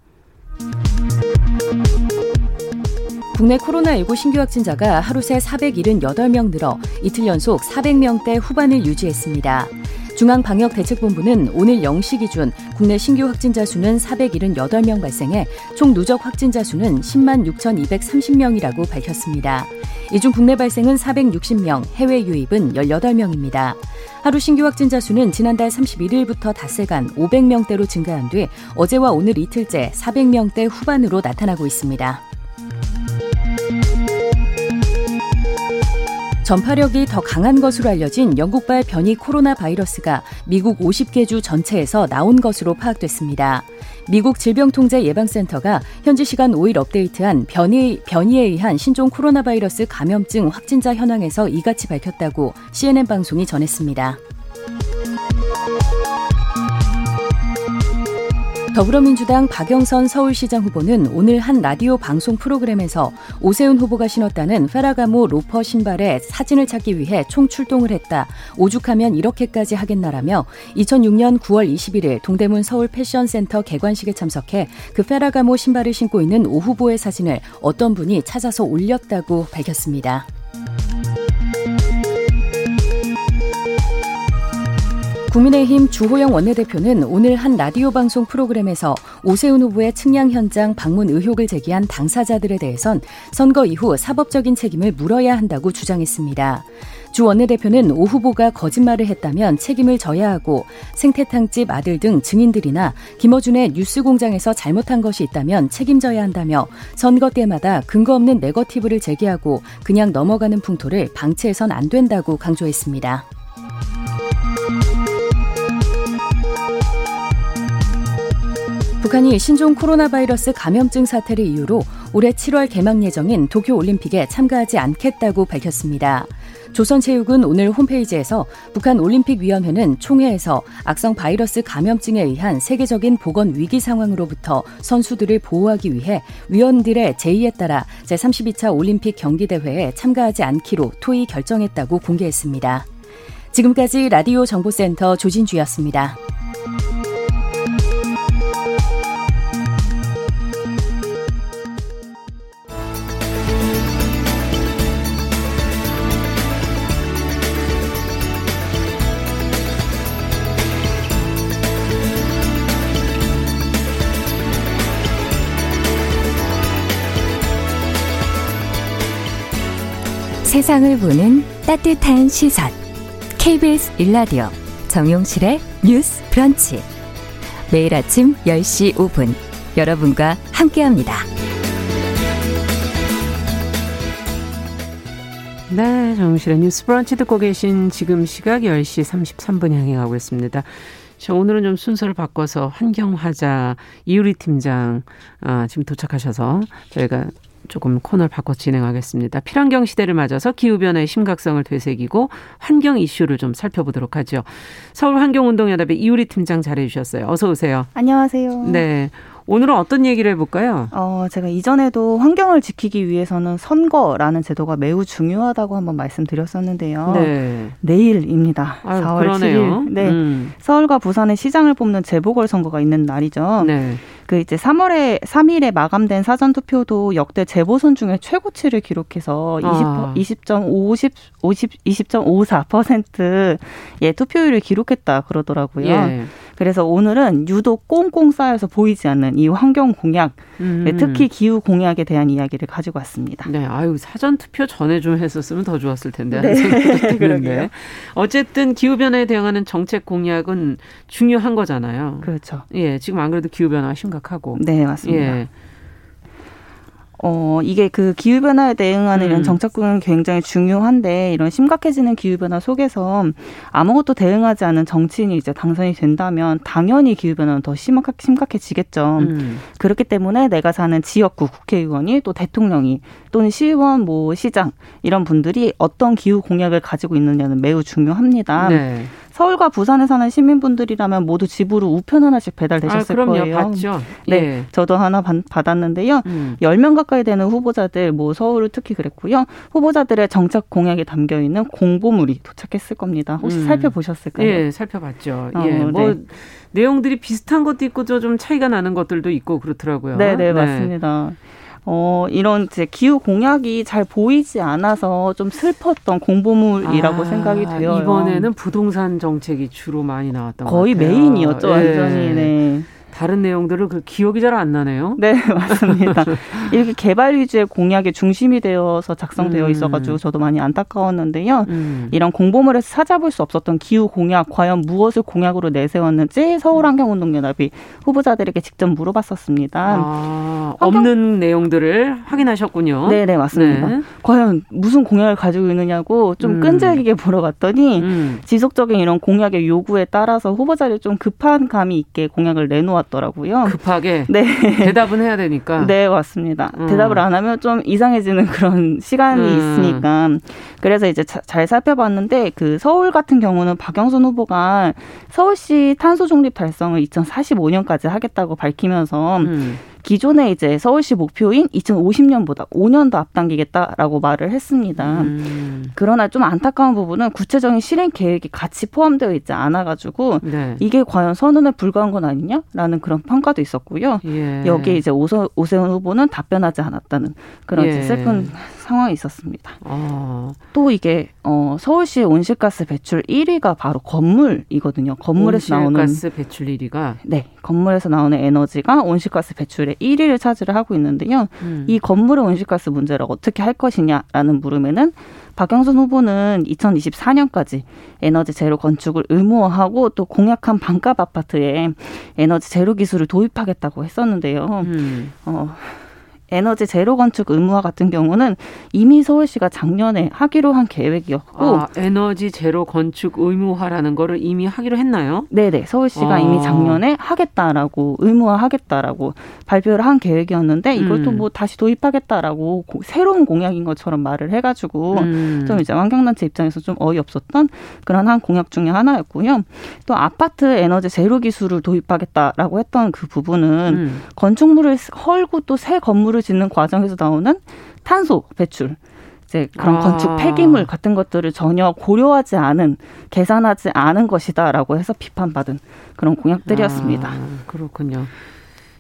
국내 코로나19 신규 확진자가 하루 새 478명 늘어 이틀 연속 400명대 후반을 유지했습니다. 중앙방역대책본부는 오늘 0시 기준 국내 신규 확진자 수는 478명 발생해 총 누적 확진자 수는 10만 6,230명이라고 밝혔습니다. 이 중 국내 발생은 460명, 해외 유입은 18명입니다. 하루 신규 확진자 수는 지난달 31일부터 닷새간 500명대로 증가한 뒤 어제와 오늘 이틀째 400명대 후반으로 나타나고 있습니다. 전파력이 더 강한 것으로 알려진 영국발 변이 코로나 바이러스가 미국 50개 주 전체에서 나온 것으로 파악됐습니다. 미국 질병통제예방센터가 현지 시간 5일 업데이트한 변이, 변이에 의한 신종 코로나 바이러스 감염증 확진자 현황에서 이같이 밝혔다고 CNN 방송이 전했습니다. 더불어민주당 박영선 서울시장 후보는 오늘 한 라디오 방송 프로그램에서 오세훈 후보가 신었다는 페라가모 로퍼 신발에 사진을 찾기 위해 총출동을 했다. 오죽하면 이렇게까지 하겠나라며 2006년 9월 21일 동대문 서울 패션센터 개관식에 참석해 그 페라가모 신발을 신고 있는 오 후보의 사진을 어떤 분이 찾아서 올렸다고 밝혔습니다. 국민의힘 주호영 원내대표는 오늘 한 라디오 방송 프로그램에서 오세훈 후보의 측량 현장 방문 의혹을 제기한 당사자들에 대해선 선거 이후 사법적인 책임을 물어야 한다고 주장했습니다. 주 원내대표는 오 후보가 거짓말을 했다면 책임을 져야 하고 생태탕집 아들 등 증인들이나 김어준의 뉴스공장에서 잘못한 것이 있다면 책임져야 한다며 선거 때마다 근거 없는 네거티브를 제기하고 그냥 넘어가는 풍토를 방치해선 안 된다고 강조했습니다. 북한이 신종 코로나 바이러스 감염증 사태를 이유로 올해 7월 개막 예정인 도쿄 올림픽에 참가하지 않겠다고 밝혔습니다. 조선체육은 오늘 홈페이지에서 북한 올림픽위원회는 총회에서 악성 바이러스 감염증에 의한 세계적인 보건 위기 상황으로부터 선수들을 보호하기 위해 위원들의 제의에 따라 제32차 올림픽 경기대회에 참가하지 않기로 토의 결정했다고 공개했습니다. 지금까지 라디오 정보센터 조진주였습니다. 세상을 보는 따뜻한 시선. KBS 일라디오 정용실의 뉴스 브런치. 매일 아침 10시 5분 여러분과 함께합니다. 네, 정용실의 뉴스 브런치 듣고 계신 지금 시각 10시 33분 향해 가고 있습니다. 자, 오늘은 좀 순서를 바꿔서 환경화자 이유리 팀장 아, 지금 도착하셔서 저희가 조금 코너를 바꿔 진행하겠습니다. 필환경 시대를 맞아서 기후변화의 심각성을 되새기고 환경 이슈를 좀 살펴보도록 하죠. 서울환경운동연합의 이우리 팀장 잘해 주셨어요. 어서 오세요. 안녕하세요. 네. 오늘은 어떤 얘기를 해볼까요? 어, 제가 이전에도 환경을 지키기 위해서는 선거라는 제도가 매우 중요하다고 한번 말씀드렸었는데요. 네. 내일입니다. 아유, 4월 그러네요. 7일. 네. 음. 서울과 부산의 시장을 뽑는 재보궐 선거가 있는 날이죠. 네. 그 이제 3월에 3일에 마감된 사전 투표도 역대 재보선 중에 최고치를 기록해서 20 아. 20.50 50 20.54%의 투표율을 기록했다 그러더라고요. 예. 그래서 오늘은 유독 꽁꽁 쌓여서 보이지 않는 이 환경 공약, 음. 네, 특히 기후 공약에 대한 이야기를 가지고 왔습니다. 네, 아유 사전 투표 전에 좀 했었으면 더 좋았을 텐데 네. 드는데 어쨌든 기후 변화에 대응하는 정책 공약은 중요한 거잖아요. 그렇죠. 예, 지금 안 그래도 기후 변화 심각 하고. 네, 맞습니다. 예. 어, 이게 그 기후변화에 대응하는 음. 이런 정책은 굉장히 중요한데 이런 심각해지는 기후변화 속에서 아무것도 대응하지 않은 정치인이 이제 당선이 된다면 당연히 기후변화는 더 심각, 심각해지겠죠. 음. 그렇기 때문에 내가 사는 지역구 국회의원이 또 대통령이 또는 시의원, 뭐 시장 이런 분들이 어떤 기후 공약을 가지고 있느냐는 매우 중요합니다. 네. 서울과 부산에 사는 시민분들이라면 모두 집으로 우편 하나씩 배달되셨을 아, 거예요. 받죠. 네, 예. 저도 하나 받았는데요. 음. 10명 가까이 되는 후보자들, 뭐 서울 특히 그랬고요. 후보자들의 정책 공약이 담겨 있는 공보물이 도착했을 겁니다. 혹시 음. 살펴보셨을까요? 예, 살펴봤죠. 어, 예, 뭐 네. 내용들이 비슷한 것도 있고 좀 차이가 나는 것들도 있고 그렇더라고요. 네, 네, 맞습니다. 어, 이런 이제 기후 공약이 잘 보이지 않아서 좀 슬펐던 공보물이라고 아, 생각이 돼요. 이번에는 부동산 정책이 주로 많이 나왔던 거의 메인이었죠, 네. 완전히. 네. 다른 내용들을 그 기억이 잘 안 나네요. 네, 맞습니다. 이렇게 개발 위주의 공약의 중심이 되어서 작성되어 음. 있어가지고 저도 많이 안타까웠는데요. 음. 이런 공보물에 서 찾아볼 수 없었던 기후 공약, 과연 무엇을 공약으로 내세웠는지 서울환경운동연합이 후보자들에게 직접 물어봤었습니다. 아, 환경... 없는 내용들을 확인하셨군요. 네, 네, 맞습니다. 네. 과연 무슨 공약을 가지고 있느냐고 좀 음. 끈질기게 물어봤더니 음. 지속적인 이런 공약의 요구에 따라서 후보자들이 좀 급한 감이 있게 공약을 내놓았 같더라고요. 급하게 네. 대답은 해야 되니까. 네, 맞습니다. 음. 대답을 안 하면 좀 이상해지는 그런 시간이 음. 있으니까. 그래서 이제 자, 잘 살펴봤는데 그 서울 같은 경우는 박영선 후보가 서울시 탄소 중립 달성을 2045년까지 하겠다고 밝히면서 음. 기존에 이제 서울시 목표인 2050년보다 5년 더 앞당기겠다라고 말을 했습니다. 음. 그러나 좀 안타까운 부분은 구체적인 실행 계획이 같이 포함되어 있지 않아가지고 네. 이게 과연 선언에 불과한 건 아니냐라는 그런 평가도 있었고요. 예. 여기에 이제 오서, 오세훈 후보는 답변하지 않았다는 그런 예. 슬픈 상황이 있었습니다. 아. 또 이게 어, 서울시 온실가스 배출 1위가 바로 건물이거든요. 건물에서 나오는 온실가스 배출 1위가 네 건물에서 나오는 에너지가 온실가스 배출의 1위를 차지를 하고 있는데요. 음. 이 건물의 온실가스 문제를 어떻게 할 것이냐라는 물음에는 박영선 후보는 2024년까지 에너지 제로 건축을 의무화하고 또 공약한 반값 아파트에 에너지 제로 기술을 도입하겠다고 했었는데요. 음. 어, 에너지 제로 건축 의무화 같은 경우는 이미 서울시가 작년에 하기로 한 계획이었고 아, 에너지 제로 건축 의무화라는 거를 이미 하기로 했나요? 네네 서울시가 아. 이미 작년에 하겠다라고 의무화하겠다라고 발표를 한 계획이었는데 이것도 음. 뭐 다시 도입하겠다라고 고, 새로운 공약인 것처럼 말을 해가지고 음. 좀 이제 환경단체 입장에서 좀 어이없었던 그런 한 공약 중에 하나였고요. 또 아파트 에너지 제로 기술을 도입하겠다라고 했던 그 부분은 음. 건축물을 헐고 또 새 건물을 건물을 짓는 과정에서 나오는 탄소 배출 이제 그런 아. 건축 폐기물 같은 것들을 전혀 고려하지 않은 계산하지 않은 것이다라고 해서 비판받은 그런 공약들이었습니다. 아, 그렇군요.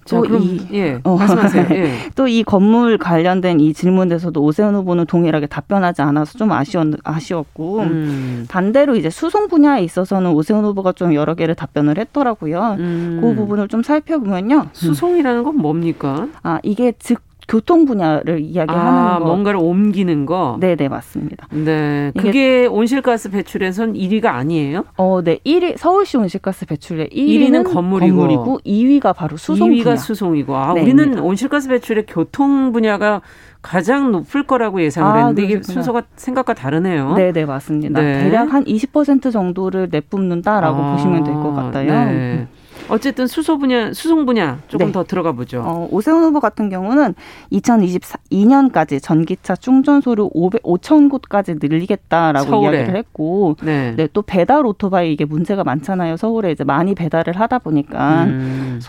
또이 예, 어, 예. 또이 건물 관련된 이 질문에서도 오세훈 후보는 동일하게 답변하지 않아서 좀 아쉬웠, 아쉬웠고 음. 반대로 이제 수송 분야에 있어서는 오세훈 후보가 좀 여러 개를 답변을 했더라고요. 음. 그 부분을 좀 살펴보면요. 수송이라는 건 뭡니까? 아 이게 즉 교통 분야를 이야기하는 아, 거. 뭔가를 옮기는 거. 네, 네, 맞습니다. 네. 그게 온실가스 배출에선 1위가 아니에요? 어, 네. 1위 서울시 온실가스 배출의 1위는, 1위는 건물이고, 건물이고 2위가 바로 수송 2위가 분야. 수송이고. 아, 네, 우리는 온실가스 배출의 교통 분야가 가장 높을 거라고 예상을 아, 했는데 이게 순서가 생각과 다르네요. 네, 네, 맞습니다. 네. 대략 한 20% 정도를 내뿜는다라고 아, 보시면 될 것 같아요. 네. 어쨌든 수소 분야, 수송 분야 조금 네. 더 들어가 보죠. 어, 오세훈 후보 같은 경우는 2022년까지 전기차 충전소를 500, 5천 곳까지 늘리겠다라고 서울에. 이야기를 했고, 네. 네. 또 배달 오토바이 이게 문제가 많잖아요. 서울에 이제 많이 배달을 하다 보니까. 음.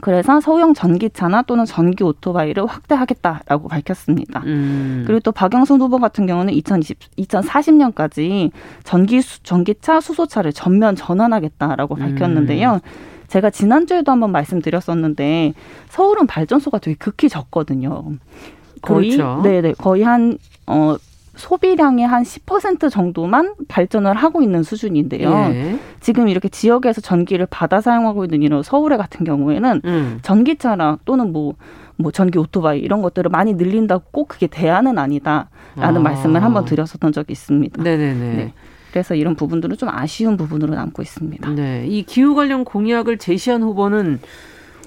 그래서 소형 전기차나 또는 전기 오토바이를 확대하겠다라고 밝혔습니다. 음. 그리고 또 박영선 후보 같은 경우는 2020, 2040년까지 전기 수, 전기차 수소차를 전면 전환하겠다라고 밝혔는데요. 음. 제가 지난주에도 한번 말씀드렸었는데 서울은 발전소가 되게 극히 적거든요. 거의 그렇죠. 네네 거의 한 어. 소비량의 한 10% 정도만 발전을 하고 있는 수준인데요. 예. 지금 이렇게 지역에서 전기를 받아 사용하고 있는 이런 서울에 같은 경우에는 음. 전기차나 또는 뭐, 뭐 전기 오토바이 이런 것들을 많이 늘린다고 꼭 그게 대안은 아니다라는 아. 말씀을 한번 드렸었던 적이 있습니다. 네네네. 네. 그래서 이런 부분들은 좀 아쉬운 부분으로 남고 있습니다. 네, 이 기후 관련 공약을 제시한 후보는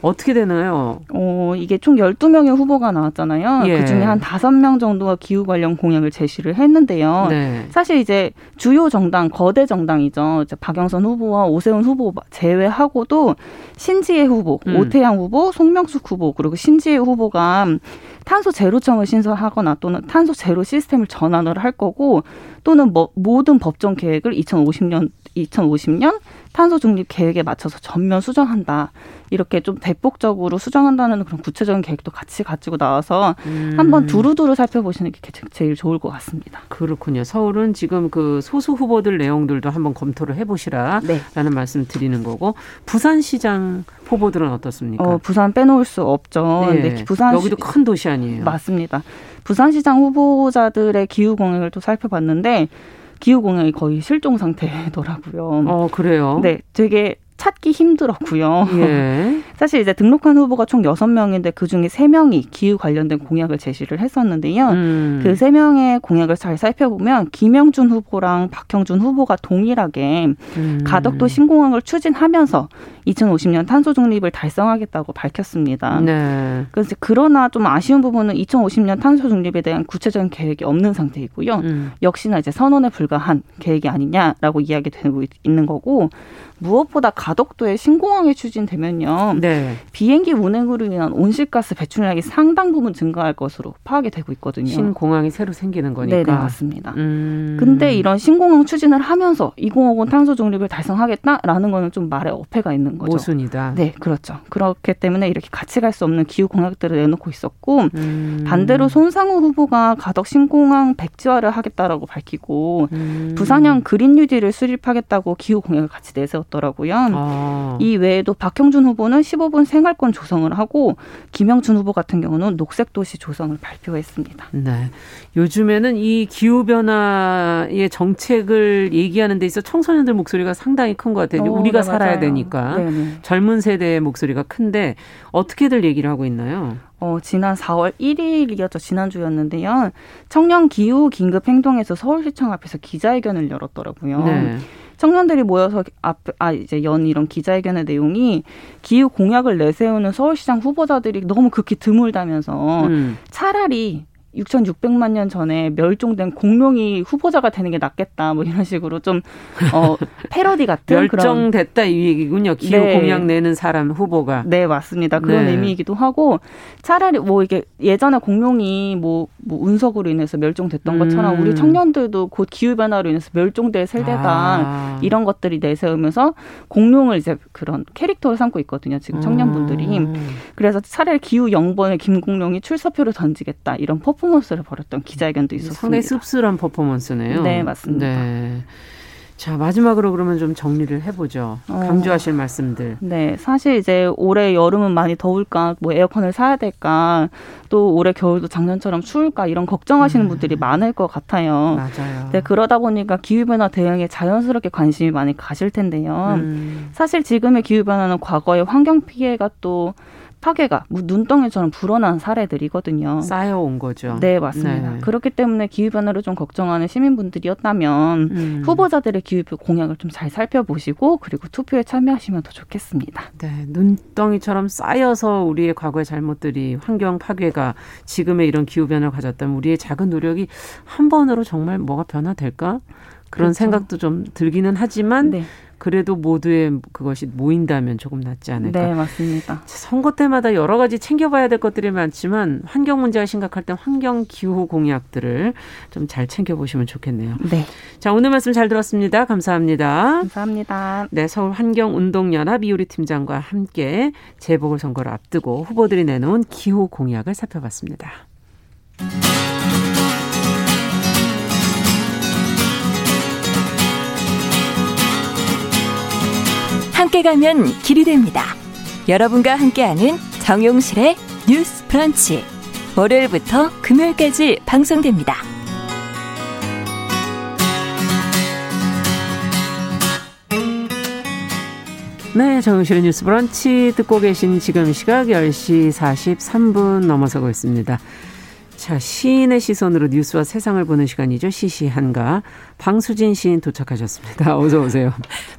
어떻게 되나요? 어, 이게 총 12명의 후보가 나왔잖아요. 예. 그 중에 한 5명 정도가 기후 관련 공약을 제시를 했는데요. 네. 사실 이제 주요 정당, 거대 정당이죠. 이제 박영선 후보와 오세훈 후보 제외하고도 신지혜 후보, 음. 오태양 후보, 송명숙 후보, 그리고 신지혜 후보가 탄소 제로청을 신설하거나 또는 탄소 제로 시스템을 전환을 할 거고 또는 뭐 모든 법정 계획을 2050년 2050년 탄소 중립 계획에 맞춰서 전면 수정한다. 이렇게 좀 대폭적으로 수정한다는 그런 구체적인 계획도 같이 가지고 나와서 음. 한번 두루두루 살펴보시는 게 제일 좋을 것 같습니다. 그렇군요. 서울은 지금 그 소수 후보들 내용들도 한번 검토를 해보시라라는 네. 말씀 드리는 거고 부산시장 후보들은 어떻습니까? 어, 부산 빼놓을 수 없죠. 네. 네. 부산 여기도 큰 도시 아니에요. 맞습니다. 부산시장 후보자들의 기후 공약을 또 살펴봤는데 기후 공약이 거의 실종 상태더라고요. 어, 그래요? 네, 되게 찾기 힘들었고요. 예. 사실 이제 등록한 후보가 총 여섯 명인데 그중에 세명이 기후 관련된 공약을 제시를 했었는데요. 음. 그 세 명의 공약을 잘 살펴보면 김영준 후보랑 박형준 후보가 동일하게 음. 가덕도 신공항을 추진하면서 2050년 탄소 중립을 달성하겠다고 밝혔습니다. 네. 그래서 그러나 좀 아쉬운 부분은 2050년 탄소 중립에 대한 구체적인 계획이 없는 상태이고요. 음. 역시나 이제 선언에 불과한 계획이 아니냐라고 이야기되고 있는 거고 무엇보다 가덕도에 신공항이 추진되면요. 네. 비행기 운행으로 인한 온실가스 배출량이 상당 부분 증가할 것으로 파악이 되고 있거든요. 신공항이 새로 생기는 거니까. 네, 네 맞습니다. 음. 근데 이런 신공항 추진을 하면서 2050 탄소 중립을 달성하겠다라는 거는 좀 말에 어폐가 있는 거죠. 모순이다. 네, 그렇죠. 그렇기 때문에 이렇게 같이 갈 수 없는 기후 공약들을 내놓고 있었고 음. 반대로 손상우 후보가 가덕 신공항 백지화를 하겠다라고 밝히고 음. 부산형 그린 뉴딜을 수립하겠다고 기후 공약을 같이 내세웠 있었더라고요. 아. 이 외에도 박형준 후보는 15분 생활권 조성을 하고 김영준 후보 같은 경우는 녹색 도시 조성을 발표했습니다. 네. 요즘에는 이 기후 변화의 정책을 얘기하는 데 있어 청소년들 목소리가 상당히 큰 것 같아요. 어, 우리가 네, 살아야 맞아요. 되니까. 네네. 젊은 세대의 목소리가 큰데 어떻게들 얘기를 하고 있나요? 어, 지난 4월 1일이었죠. 지난주였는데요. 청년 기후 긴급 행동에서 서울시청 앞에서 기자회견을 열었더라고요. 네. 청년들이 모여서 앞, 아, 이제 연 이런 기자회견의 내용이 기후 공약을 내세우는 서울시장 후보자들이 너무 극히 드물다면서 음. 차라리 6,600만 년 전에 멸종된 공룡이 후보자가 되는 게 낫겠다. 뭐 이런 식으로 좀 어, 패러디 같은 멸종됐다 이 얘기군요. 기후 네. 공약 내는 사람 후보가. 네, 맞습니다. 그런 네. 의미이기도 하고 차라리 뭐 이게 예전에 공룡이 뭐, 뭐 운석으로 인해서 멸종됐던 것처럼 음. 우리 청년들도 곧 기후 변화로 인해서 멸종될 세대다. 아. 이런 것들이 내세우면서 공룡을 이제 그런 캐릭터를 삼고 있거든요. 지금 청년분들이. 음. 그래서 차라리 기후 영번의 김공룡이 출사표를 던지겠다. 이런 퍼포 퍼포먼스를 벌였던 기자회견도 있었습니다. 상당히 씁쓸한 퍼포먼스네요. 네, 맞습니다. 네. 자, 마지막으로 그러면 좀 정리를 해보죠. 어. 강조하실 어, 말씀들. 네, 사실 이제 올해 여름은 많이 더울까, 뭐 에어컨을 사야 될까, 또 올해 겨울도 작년처럼 추울까, 이런 걱정하시는 음. 분들이 많을 것 같아요. 맞아요. 네, 그러다 보니까 기후변화 대응에 자연스럽게 관심이 많이 가실 텐데요. 음. 사실 지금의 기후변화는 과거의 환경 피해가 또 파괴가 뭐 눈덩이처럼 불어난 사례들이거든요. 쌓여온 거죠. 네, 맞습니다. 네. 그렇기 때문에 기후변화를 좀 걱정하는 시민분들이었다면 음. 후보자들의 기후 공약을 좀 잘 살펴보시고 그리고 투표에 참여하시면 더 좋겠습니다. 네, 눈덩이처럼 쌓여서 우리의 과거의 잘못들이 환경 파괴가 지금의 이런 기후변화를 가졌다면 우리의 작은 노력이 한 번으로 정말 뭐가 변화될까? 그런 그렇죠. 생각도 좀 들기는 하지만 네. 그래도 모두의 그것이 모인다면 조금 낫지 않을까. 네, 맞습니다. 선거 때마다 여러 가지 챙겨봐야 될 것들이 많지만 환경 문제가 심각할 때 환경 기후 공약들을 좀 잘 챙겨보시면 좋겠네요. 네. 자, 오늘 말씀 잘 들었습니다. 감사합니다. 감사합니다. 네, 서울 환경운동연합 이효리 팀장과 함께 재보궐선거를 앞두고 후보들이 내놓은 기후 공약을 살펴봤습니다. 함께 가면 길이 됩니다. 여러분과 함께하는 정용실의 뉴스 브런치. 월요일부터 금요일까지 방송됩니다. 네, 정용실의 뉴스 브런치 듣고 계신 지금 시각 10시 43분 넘어서고 있습니다. 자, 시인의 시선으로 뉴스와 세상을 보는 시간이죠. 시시한가. 방수진 시인 도착하셨습니다. 어서 오세요.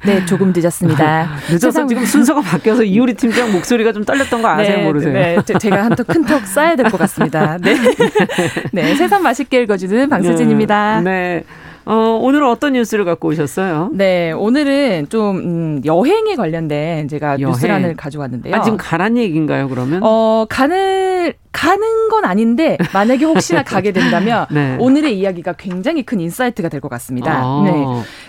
네, 조금 늦었습니다. 늦어서 세상... 지금 순서가 바뀌어서 이효리 팀장 목소리가 좀 떨렸던 거 아세요? 네, 모르세요? 네, 제가 한턱큰턱 쌓아야 될 것 같습니다. 네. 네, 세상 맛있게 읽어주는 방수진입니다. 네. 네. 어, 오늘은 어떤 뉴스를 갖고 오셨어요? 네, 오늘은 좀 음, 여행에 관련된 제가 여행. 뉴스란을 가져왔는데요. 아, 지금 가란 얘기인가요, 그러면? 어, 가는 가는 건 아닌데 만약에 혹시나 가게 된다면 네. 오늘의 이야기가 굉장히 큰 insight가 될 것 같습니다. 아. 네.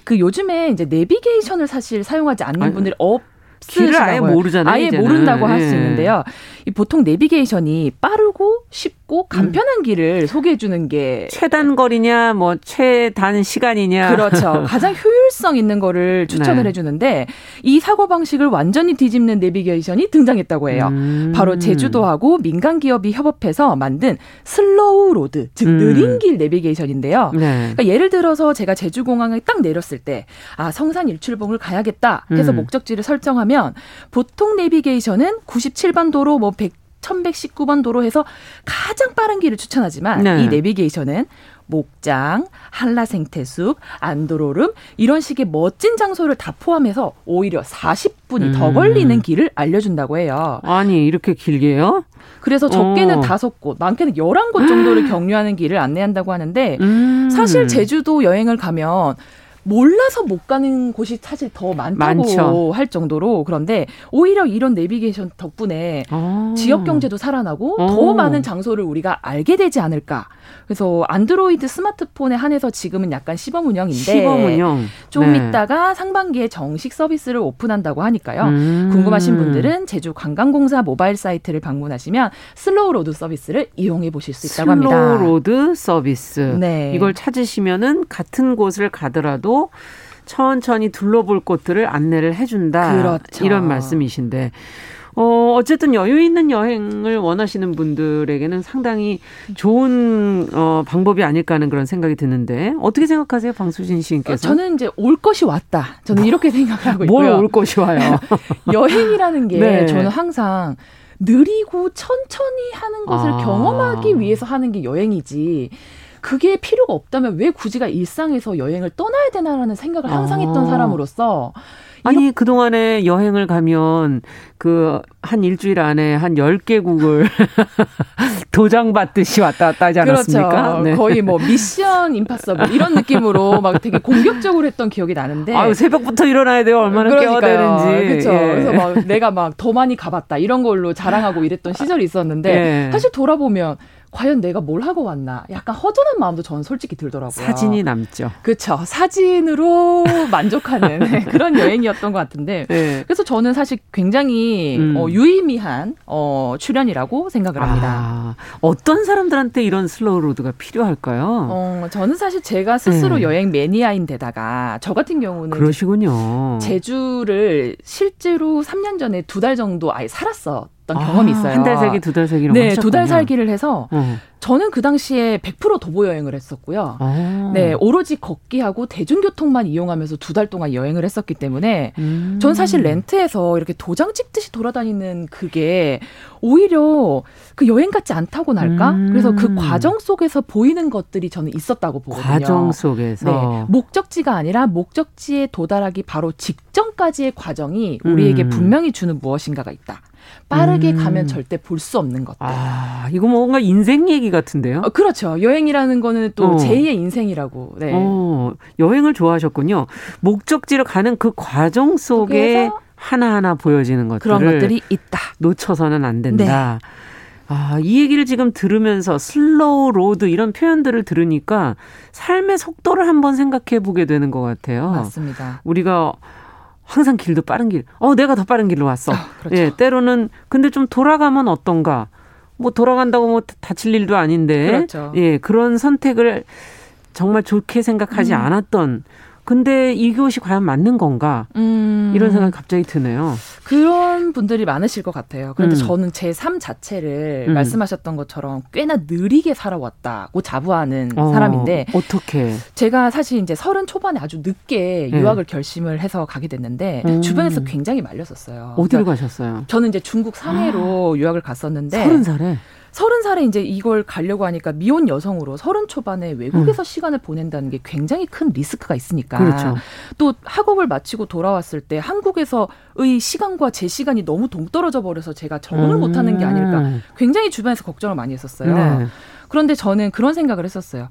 그 요즘에 이제 내비게이션을 사실 사용하지 않는 분들이 없 길을 아예 모르잖아요. 아예 이제는. 모른다고 예. 할수 있는데요. 이 보통 내비게이션이 빠르고 쉽고 간편한 음. 길을 소개해 주는 게 최단 거리냐 뭐 최단 시간이냐 그렇죠. 가장 효율성 있는 거를 추천을 네. 해 주는데 이 사고 방식을 완전히 뒤집는 내비게이션이 등장했다고 해요. 음. 바로 제주도하고 민간 기업이 협업해서 만든 slow road 즉 음. 느린 길 내비게이션인데요. 네. 그러니까 예를 들어서 제가 제주 공항에 딱 내렸을 때 아, 성산 일출봉을 가야겠다 해서 음. 목적지를 설정하면 보통 내비게이션은 97번 도로 뭐 100, 1119번 도로 해서 가장 빠른 길을 추천하지만 네. 이 내비게이션은 목장, 한라생태숲, 안돌오름 이런 식의 멋진 장소를 다 포함해서 오히려 40분이 음. 더 걸리는 길을 알려준다고 해요. 아니 이렇게 길게요? 그래서 적게는 어. 다섯 어. 곳, 많게는 열한 곳 정도를 경유하는 길을 안내한다고 하는데 음. 사실 제주도 여행을 가면 몰라서 못 가는 곳이 사실 더 많다고 많죠. 할 정도로 그런데 오히려 이런 내비게이션 덕분에 오. 지역 경제도 살아나고 오. 더 많은 장소를 우리가 알게 되지 않을까. 그래서 안드로이드 스마트폰에 한해서 지금은 약간 시범 운영인데 시범 운영. 좀 네. 있다가 상반기에 정식 서비스를 오픈한다고 하니까요. 음. 궁금하신 분들은 제주 관광공사 모바일 사이트를 방문하시면 slow road 서비스를 이용해 보실 수 있다고 합니다. slow road 서비스. 네. 이걸 찾으시면은 같은 곳을 가더라도 천천히 둘러볼 곳들을 안내를 해준다. 그렇죠. 이런 말씀이신데 어, 어쨌든 여유 있는 여행을 원하시는 분들에게는 상당히 좋은 어, 방법이 아닐까 하는 그런 생각이 드는데 어떻게 생각하세요, 방수진 씨께서? 어, 저는 이제 올 것이 왔다. 저는 이렇게 생각하고 있고요. 뭘 올 것이 와요? 여행이라는 게 네. 저는 항상 느리고 천천히 하는 것을 아. 경험하기 위해서 하는 게 여행이지. 그게 필요가 없다면 왜 굳이가 일상에서 여행을 떠나야 되나라는 생각을 항상 했던 아. 사람으로서 아니, 그동안에 여행을 가면 그 한 일주일 안에 한 10개국을 도장 받듯이 왔다 갔다 하지 않았습니까? 그렇죠. 네. 거의 뭐 미션 임파서블 이런 느낌으로 막 되게 공격적으로 했던 기억이 나는데. 아유, 새벽부터 일어나야 돼요. 얼마나 깨워야 되는지. 그렇죠. 예. 그래서 막 내가 막 더 많이 가봤다 이런 걸로 자랑하고 이랬던 시절이 있었는데 예. 사실 돌아보면 과연 내가 뭘 하고 왔나 약간 허전한 마음도 저는 솔직히 들더라고요. 사진이 남죠. 그렇죠. 사진으로 만족하는 네, 그런 여행이었던 것 같은데 네. 그래서 저는 사실 굉장히 음. 어, 유의미한 어, 출현이라고 생각을 합니다. 아, 어떤 사람들한테 이런 slow road가 필요할까요? 어, 저는 사실 제가 스스로 네. 여행 매니아인데다가 저 같은 경우는 그러시군요. 제주를 실제로 3년 전에 두 달 정도 아예 살았어. 했던 아, 경험이 있어요. 한 달 살기, 두 달 살기로 네, 두 달 살기를 해서 어. 저는 그 당시에 100% 도보 여행을 했었고요. 아. 네, 오로지 걷기하고 대중교통만 이용하면서 두 달 동안 여행을 했었기 때문에 음. 전 사실 렌트해서 이렇게 도장 찍듯이 돌아다니는 그게 오히려 그 여행 같지 않다고 날까? 음. 그래서 그 과정 속에서 보이는 것들이 저는 있었다고 보거든요. 과정 속에서 네, 목적지가 아니라 목적지에 도달하기 바로 직전까지의 과정이 우리에게 음. 분명히 주는 무엇인가가 있다. 빠르게 음. 가면 절대 볼 수 없는 것들. 아, 이거 뭔가 인생 얘기 같은데요? 어, 그렇죠. 여행이라는 거는 또 어. 제2의 인생이라고. 네. 어, 여행을 좋아하셨군요. 목적지로 가는 그 과정 속에 하나하나 보여지는 것들을 그런 것들이 있다. 놓쳐서는 안 된다. 네. 아, 이 얘기를 지금 들으면서 slow road 이런 표현들을 들으니까 삶의 속도를 한번 생각해 보게 되는 것 같아요. 맞습니다. 우리가 항상 길도 빠른 길. 어, 내가 더 빠른 길로 왔어. 아, 그렇죠. 예, 때로는 근데 좀 돌아가면 어떤가? 뭐 돌아간다고 뭐 다칠 일도 아닌데. 그렇죠. 예, 그런 선택을 정말 좋게 생각하지 음. 않았던 근데 이것이 과연 맞는 건가? 음. 이런 생각이 갑자기 드네요. 그런 분들이 많으실 것 같아요. 그런데 음. 저는 제 삶 자체를 음. 말씀하셨던 것처럼 꽤나 느리게 살아왔다고 자부하는 어, 사람인데 어떻게? 제가 사실 이제 서른 초반에 아주 늦게 네. 유학을 결심을 해서 가게 됐는데 음. 주변에서 굉장히 말렸었어요. 어디로 그러니까 가셨어요? 저는 이제 중국 상해로 아. 유학을 갔었는데 서른 살에 서른 살에 이제 이걸 가려고 하니까 미혼 여성으로 서른 초반에 외국에서 음. 시간을 보낸다는 게 굉장히 큰 리스크가 있으니까. 그렇죠. 또 학업을 마치고 돌아왔을 때 한국에서의 시간과 제 시간이 너무 동떨어져 버려서 제가 적응을 음. 못하는 게 아닐까. 굉장히 주변에서 걱정을 많이 했었어요. 네. 그런데 저는 그런 생각을 했었어요.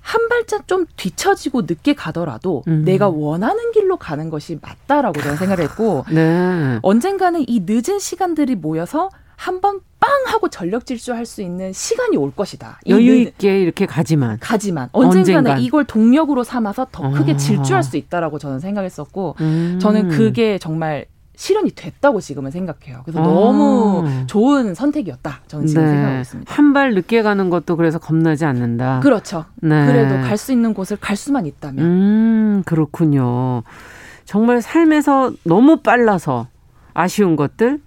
한 발짝 좀 뒤처지고 늦게 가더라도 음. 내가 원하는 길로 가는 것이 맞다라고 저는 생각을 했고 네. 언젠가는 이 늦은 시간들이 모여서 한번 빵 하고 전력 질주할 수 있는 시간이 올 것이다. 여유 있게 이렇게 가지만 가지만 언젠가는 언젠간. 이걸 동력으로 삼아서 더 크게 아. 질주할 수 있다라고 저는 생각했었고 음. 저는 그게 정말 실현이 됐다고 지금은 생각해요. 그래서 아. 너무 좋은 선택이었다. 저는 지금 네. 생각하고 있습니다. 한 발 늦게 가는 것도 그래서 겁나지 않는다. 그렇죠. 네. 그래도 갈 수 있는 곳을 갈 수만 있다면. 음, 그렇군요. 정말 삶에서 너무 빨라서 아쉬운 것들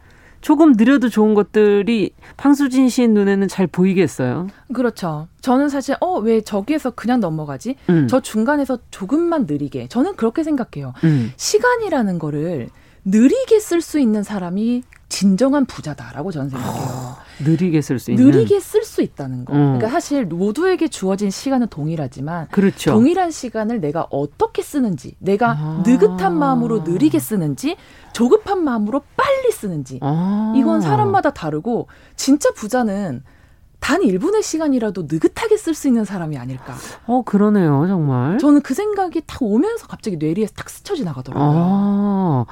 조금 느려도 좋은 것들이 황수진 씨 눈에는 잘 보이겠어요. 그렇죠. 저는 사실 어 왜 저기에서 그냥 넘어가지? 음. 저 중간에서 조금만 느리게. 저는 그렇게 생각해요. 음. 시간이라는 거를 느리게 쓸 수 있는 사람이 진정한 부자다라고 저는 생각해요. 어, 느리게 쓸 수 있는 느리게 쓸 수 있다는 거. 음. 그러니까 사실 모두에게 주어진 시간은 동일하지만 그렇죠. 동일한 시간을 내가 어떻게 쓰는지, 내가 아. 느긋한 마음으로 느리게 쓰는지, 조급한 마음으로 빨리 쓰는지 아. 이건 사람마다 다르고 진짜 부자는 단 1분의 시간이라도 느긋하게 쓸 수 있는 사람이 아닐까. 어, 그러네요, 정말. 저는 그 생각이 딱 오면서 갑자기 뇌리에 탁 스쳐 지나가더라고요. 아.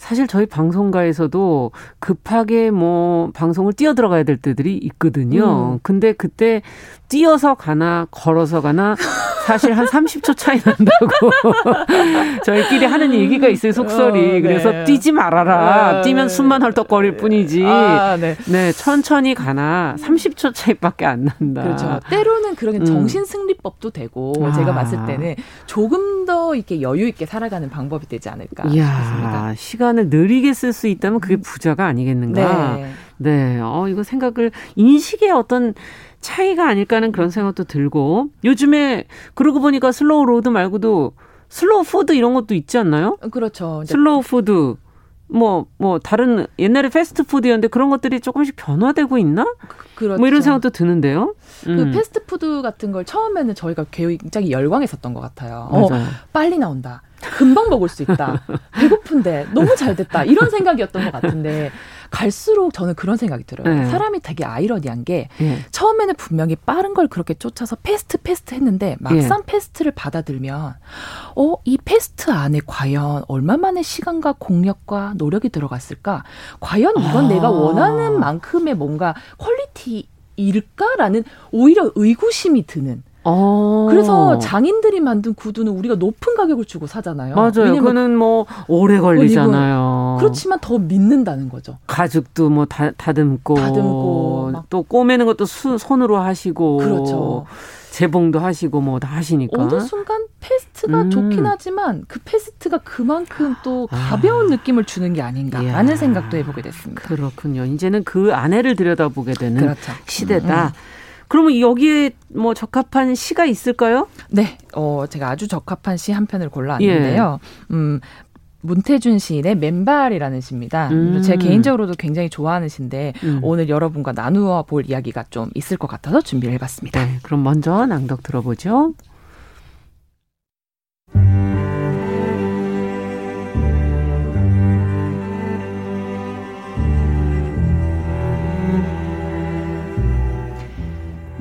사실 저희 방송가에서도 급하게 뭐 방송을 뛰어 들어가야 될 때들이 있거든요. 음. 근데 그때 뛰어서 가나 걸어서 가나 사실 한 30초 차이 난다고 저희끼리 하는 얘기가 있어요 속설이 어, 네. 그래서 뛰지 말아라 아, 뛰면 숨만 헐떡거릴 뿐이지 아, 네. 네. 천천히 가나 30초 차이밖에 안 난다 그렇죠 때로는 그런 음. 정신 승리법도 되고 아. 제가 봤을 때는 조금 더 이렇게 여유 있게 살아가는 방법이 되지 않을까 이야, 싶습니다 시간을 느리게 쓸 수 있다면 그게 음. 부자가 아니겠는가 네. 네. 어, 이거 생각을 인식의 어떤 차이가 아닐까 하는 그런 생각도 들고 요즘에 그러고 보니까 slow road 말고도 슬로우 푸드 이런 것도 있지 않나요? 그렇죠. 슬로우 푸드 뭐, 뭐, 다른, 옛날에 패스트푸드였는데 그런 것들이 조금씩 변화되고 있나? 그렇죠. 뭐 이런 생각도 드는데요. 그 음. 그 패스트푸드 같은 걸 처음에는 저희가 굉장히 열광했었던 것 같아요. 어, 빨리 나온다. 금방 먹을 수 있다. 배고픈데 너무 잘 됐다. 이런 생각이었던 것 같은데 갈수록 저는 그런 생각이 들어요. 네. 사람이 되게 아이러니한 게 네. 처음에는 분명히 빠른 걸 그렇게 쫓아서 fast fast 했는데 막상 네. fast를 받아들면 어, 이 fast 안에 과연 얼마만의 시간과 공력과 노력이 들어갔을까? 과연 이건 아. 내가 원하는 만큼의 뭔가 quality 일까라는 오히려 의구심이 드는 어. 그래서 장인들이 만든 구두는 우리가 높은 가격을 주고 사잖아요. 맞아요. 그거는 뭐 오래 걸리잖아요. 그렇지만 더 믿는다는 거죠. 가죽도 뭐 다, 다듬고, 다듬고 또 꼬매는 것도 수, 손으로 하시고 그렇죠. 재봉도 하시고 뭐 다 하시니까 어느 순간 fast가 음. 좋긴 하지만 그 fast가 그만큼 또 아. 가벼운 아. 느낌을 주는 게 아닌가라는. 생각도 해보게 됐습니다. 그렇군요. 이제는 그 안에를 들여다보게 되는 그렇죠. 시대다. 음. 음. 그러면 여기에 뭐 적합한 시가 있을까요? 네, 어 제가 아주 적합한 시 한 편을 골라왔는데요. 예. 음. 문태준 시인의 맨발이라는 시입니다. 음. 제 개인적으로도 굉장히 좋아하는 시인데 음. 오늘 여러분과 나누어 볼 이야기가 좀 있을 것 같아서 준비를 해봤습니다. 네, 그럼 먼저 낭독 들어보죠.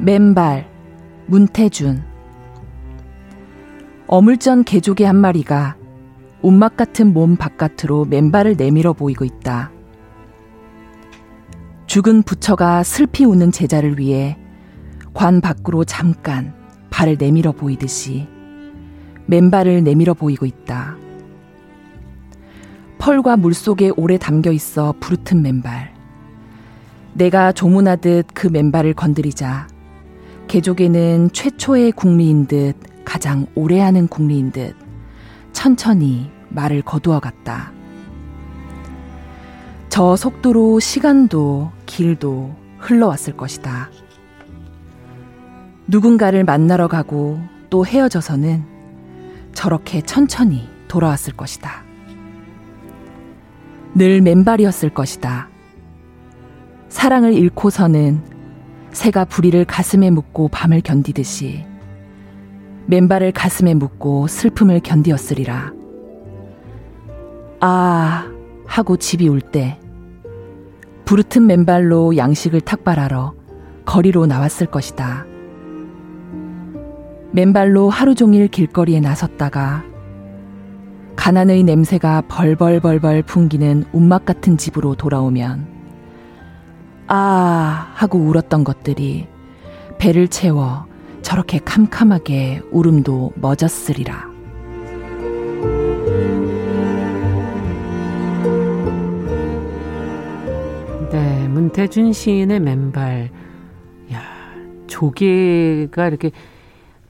맨발 문태준 어물전 개조개 한 마리가 옷막 같은 몸 바깥으로 맨발을 내밀어 보이고 있다. 죽은 부처가 슬피 우는 제자를 위해 관 밖으로 잠깐 발을 내밀어 보이듯이 맨발을 내밀어 보이고 있다. 펄과 물 속에 오래 담겨 있어 부르튼 맨발. 내가 조문하듯 그 맨발을 건드리자 개족에는 최초의 국리인 듯 가장 오래 하는 국리인 듯 천천히 말을 거두어 갔다. 저 속도로 시간도 길도 흘러왔을 것이다. 누군가를 만나러 가고 또 헤어져서는 저렇게 천천히 돌아왔을 것이다. 늘 맨발이었을 것이다. 사랑을 잃고서는 새가 부리를 가슴에 묻고 밤을 견디듯이 맨발을 가슴에 묻고 슬픔을 견디었으리라. 아, 하고 집이 올 때, 부르튼 맨발로 양식을 탁발하러 거리로 나왔을 것이다. 맨발로 하루 종일 길거리에 나섰다가 가난의 냄새가 벌벌벌벌 풍기는 움막 같은 집으로 돌아오면 아 하고 울었던 것들이 배를 채워 저렇게 캄캄하게 울음도 멎었으리라. 문태준 시인의 맨발. 야, 조개가 이렇게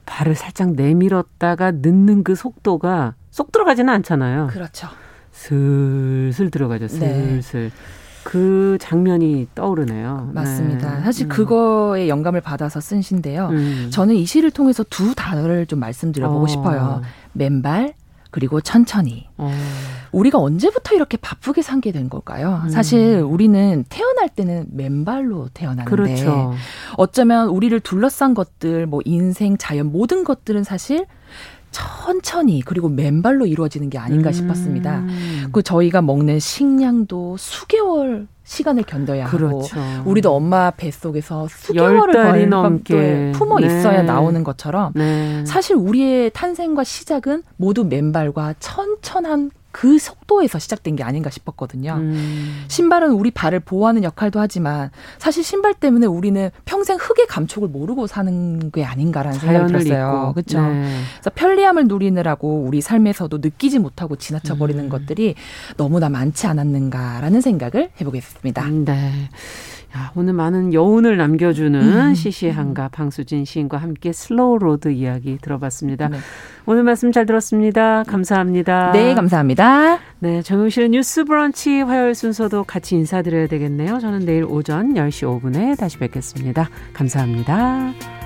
발을 살짝 내밀었다가 늦는 그 속도가 쏙 들어가지는 않잖아요. 그렇죠. 슬슬 들어가죠. 네. 슬슬. 네. 그 장면이 떠오르네요. 맞습니다. 네. 사실 음. 그거에 영감을 받아서 쓴 시인데요. 음. 저는 이 시를 통해서 두 단어를 좀 말씀드려보고 어. 싶어요. 맨발 그리고 천천히. 어. 우리가 언제부터 이렇게 바쁘게 살게 된 걸까요? 음. 사실 우리는 태어날 때는 맨발로 태어나는데 그렇죠. 어쩌면 우리를 둘러싼 것들, 뭐 인생, 자연 모든 것들은 사실 천천히 그리고 맨발로 이루어지는 게 아닌가 음. 싶었습니다. 그 저희가 먹는 식량도 수개월 시간을 견뎌야 그렇죠. 하고 우리도 엄마 뱃속에서 수개월을 넘게 품어 네. 있어야 나오는 것처럼 네. 사실 우리의 탄생과 시작은 모두 맨발과 천천한 그 속도에서 시작된 게 아닌가 싶었거든요. 음. 신발은 우리 발을 보호하는 역할도 하지만 사실 신발 때문에 우리는 평생 흙의 감촉을 모르고 사는 게 아닌가라는 생각이 들었어요. 그렇죠. 네. 그래서 편리함을 누리느라고 우리 삶에서도 느끼지 못하고 지나쳐 버리는 음. 것들이 너무나 많지 않았는가라는 생각을 해보겠습니다. 음, 네. 야, 오늘 많은 여운을 남겨주는 음. 시시한가 방수진 시인과 함께 slow road 이야기 들어봤습니다. 네. 오늘 말씀 잘 들었습니다. 감사합니다. 네, 감사합니다. 네, 정용실의 뉴스 브런치 화요일 순서도 같이 인사드려야 되겠네요. 저는 내일 오전 10시 5분에 다시 뵙겠습니다. 감사합니다.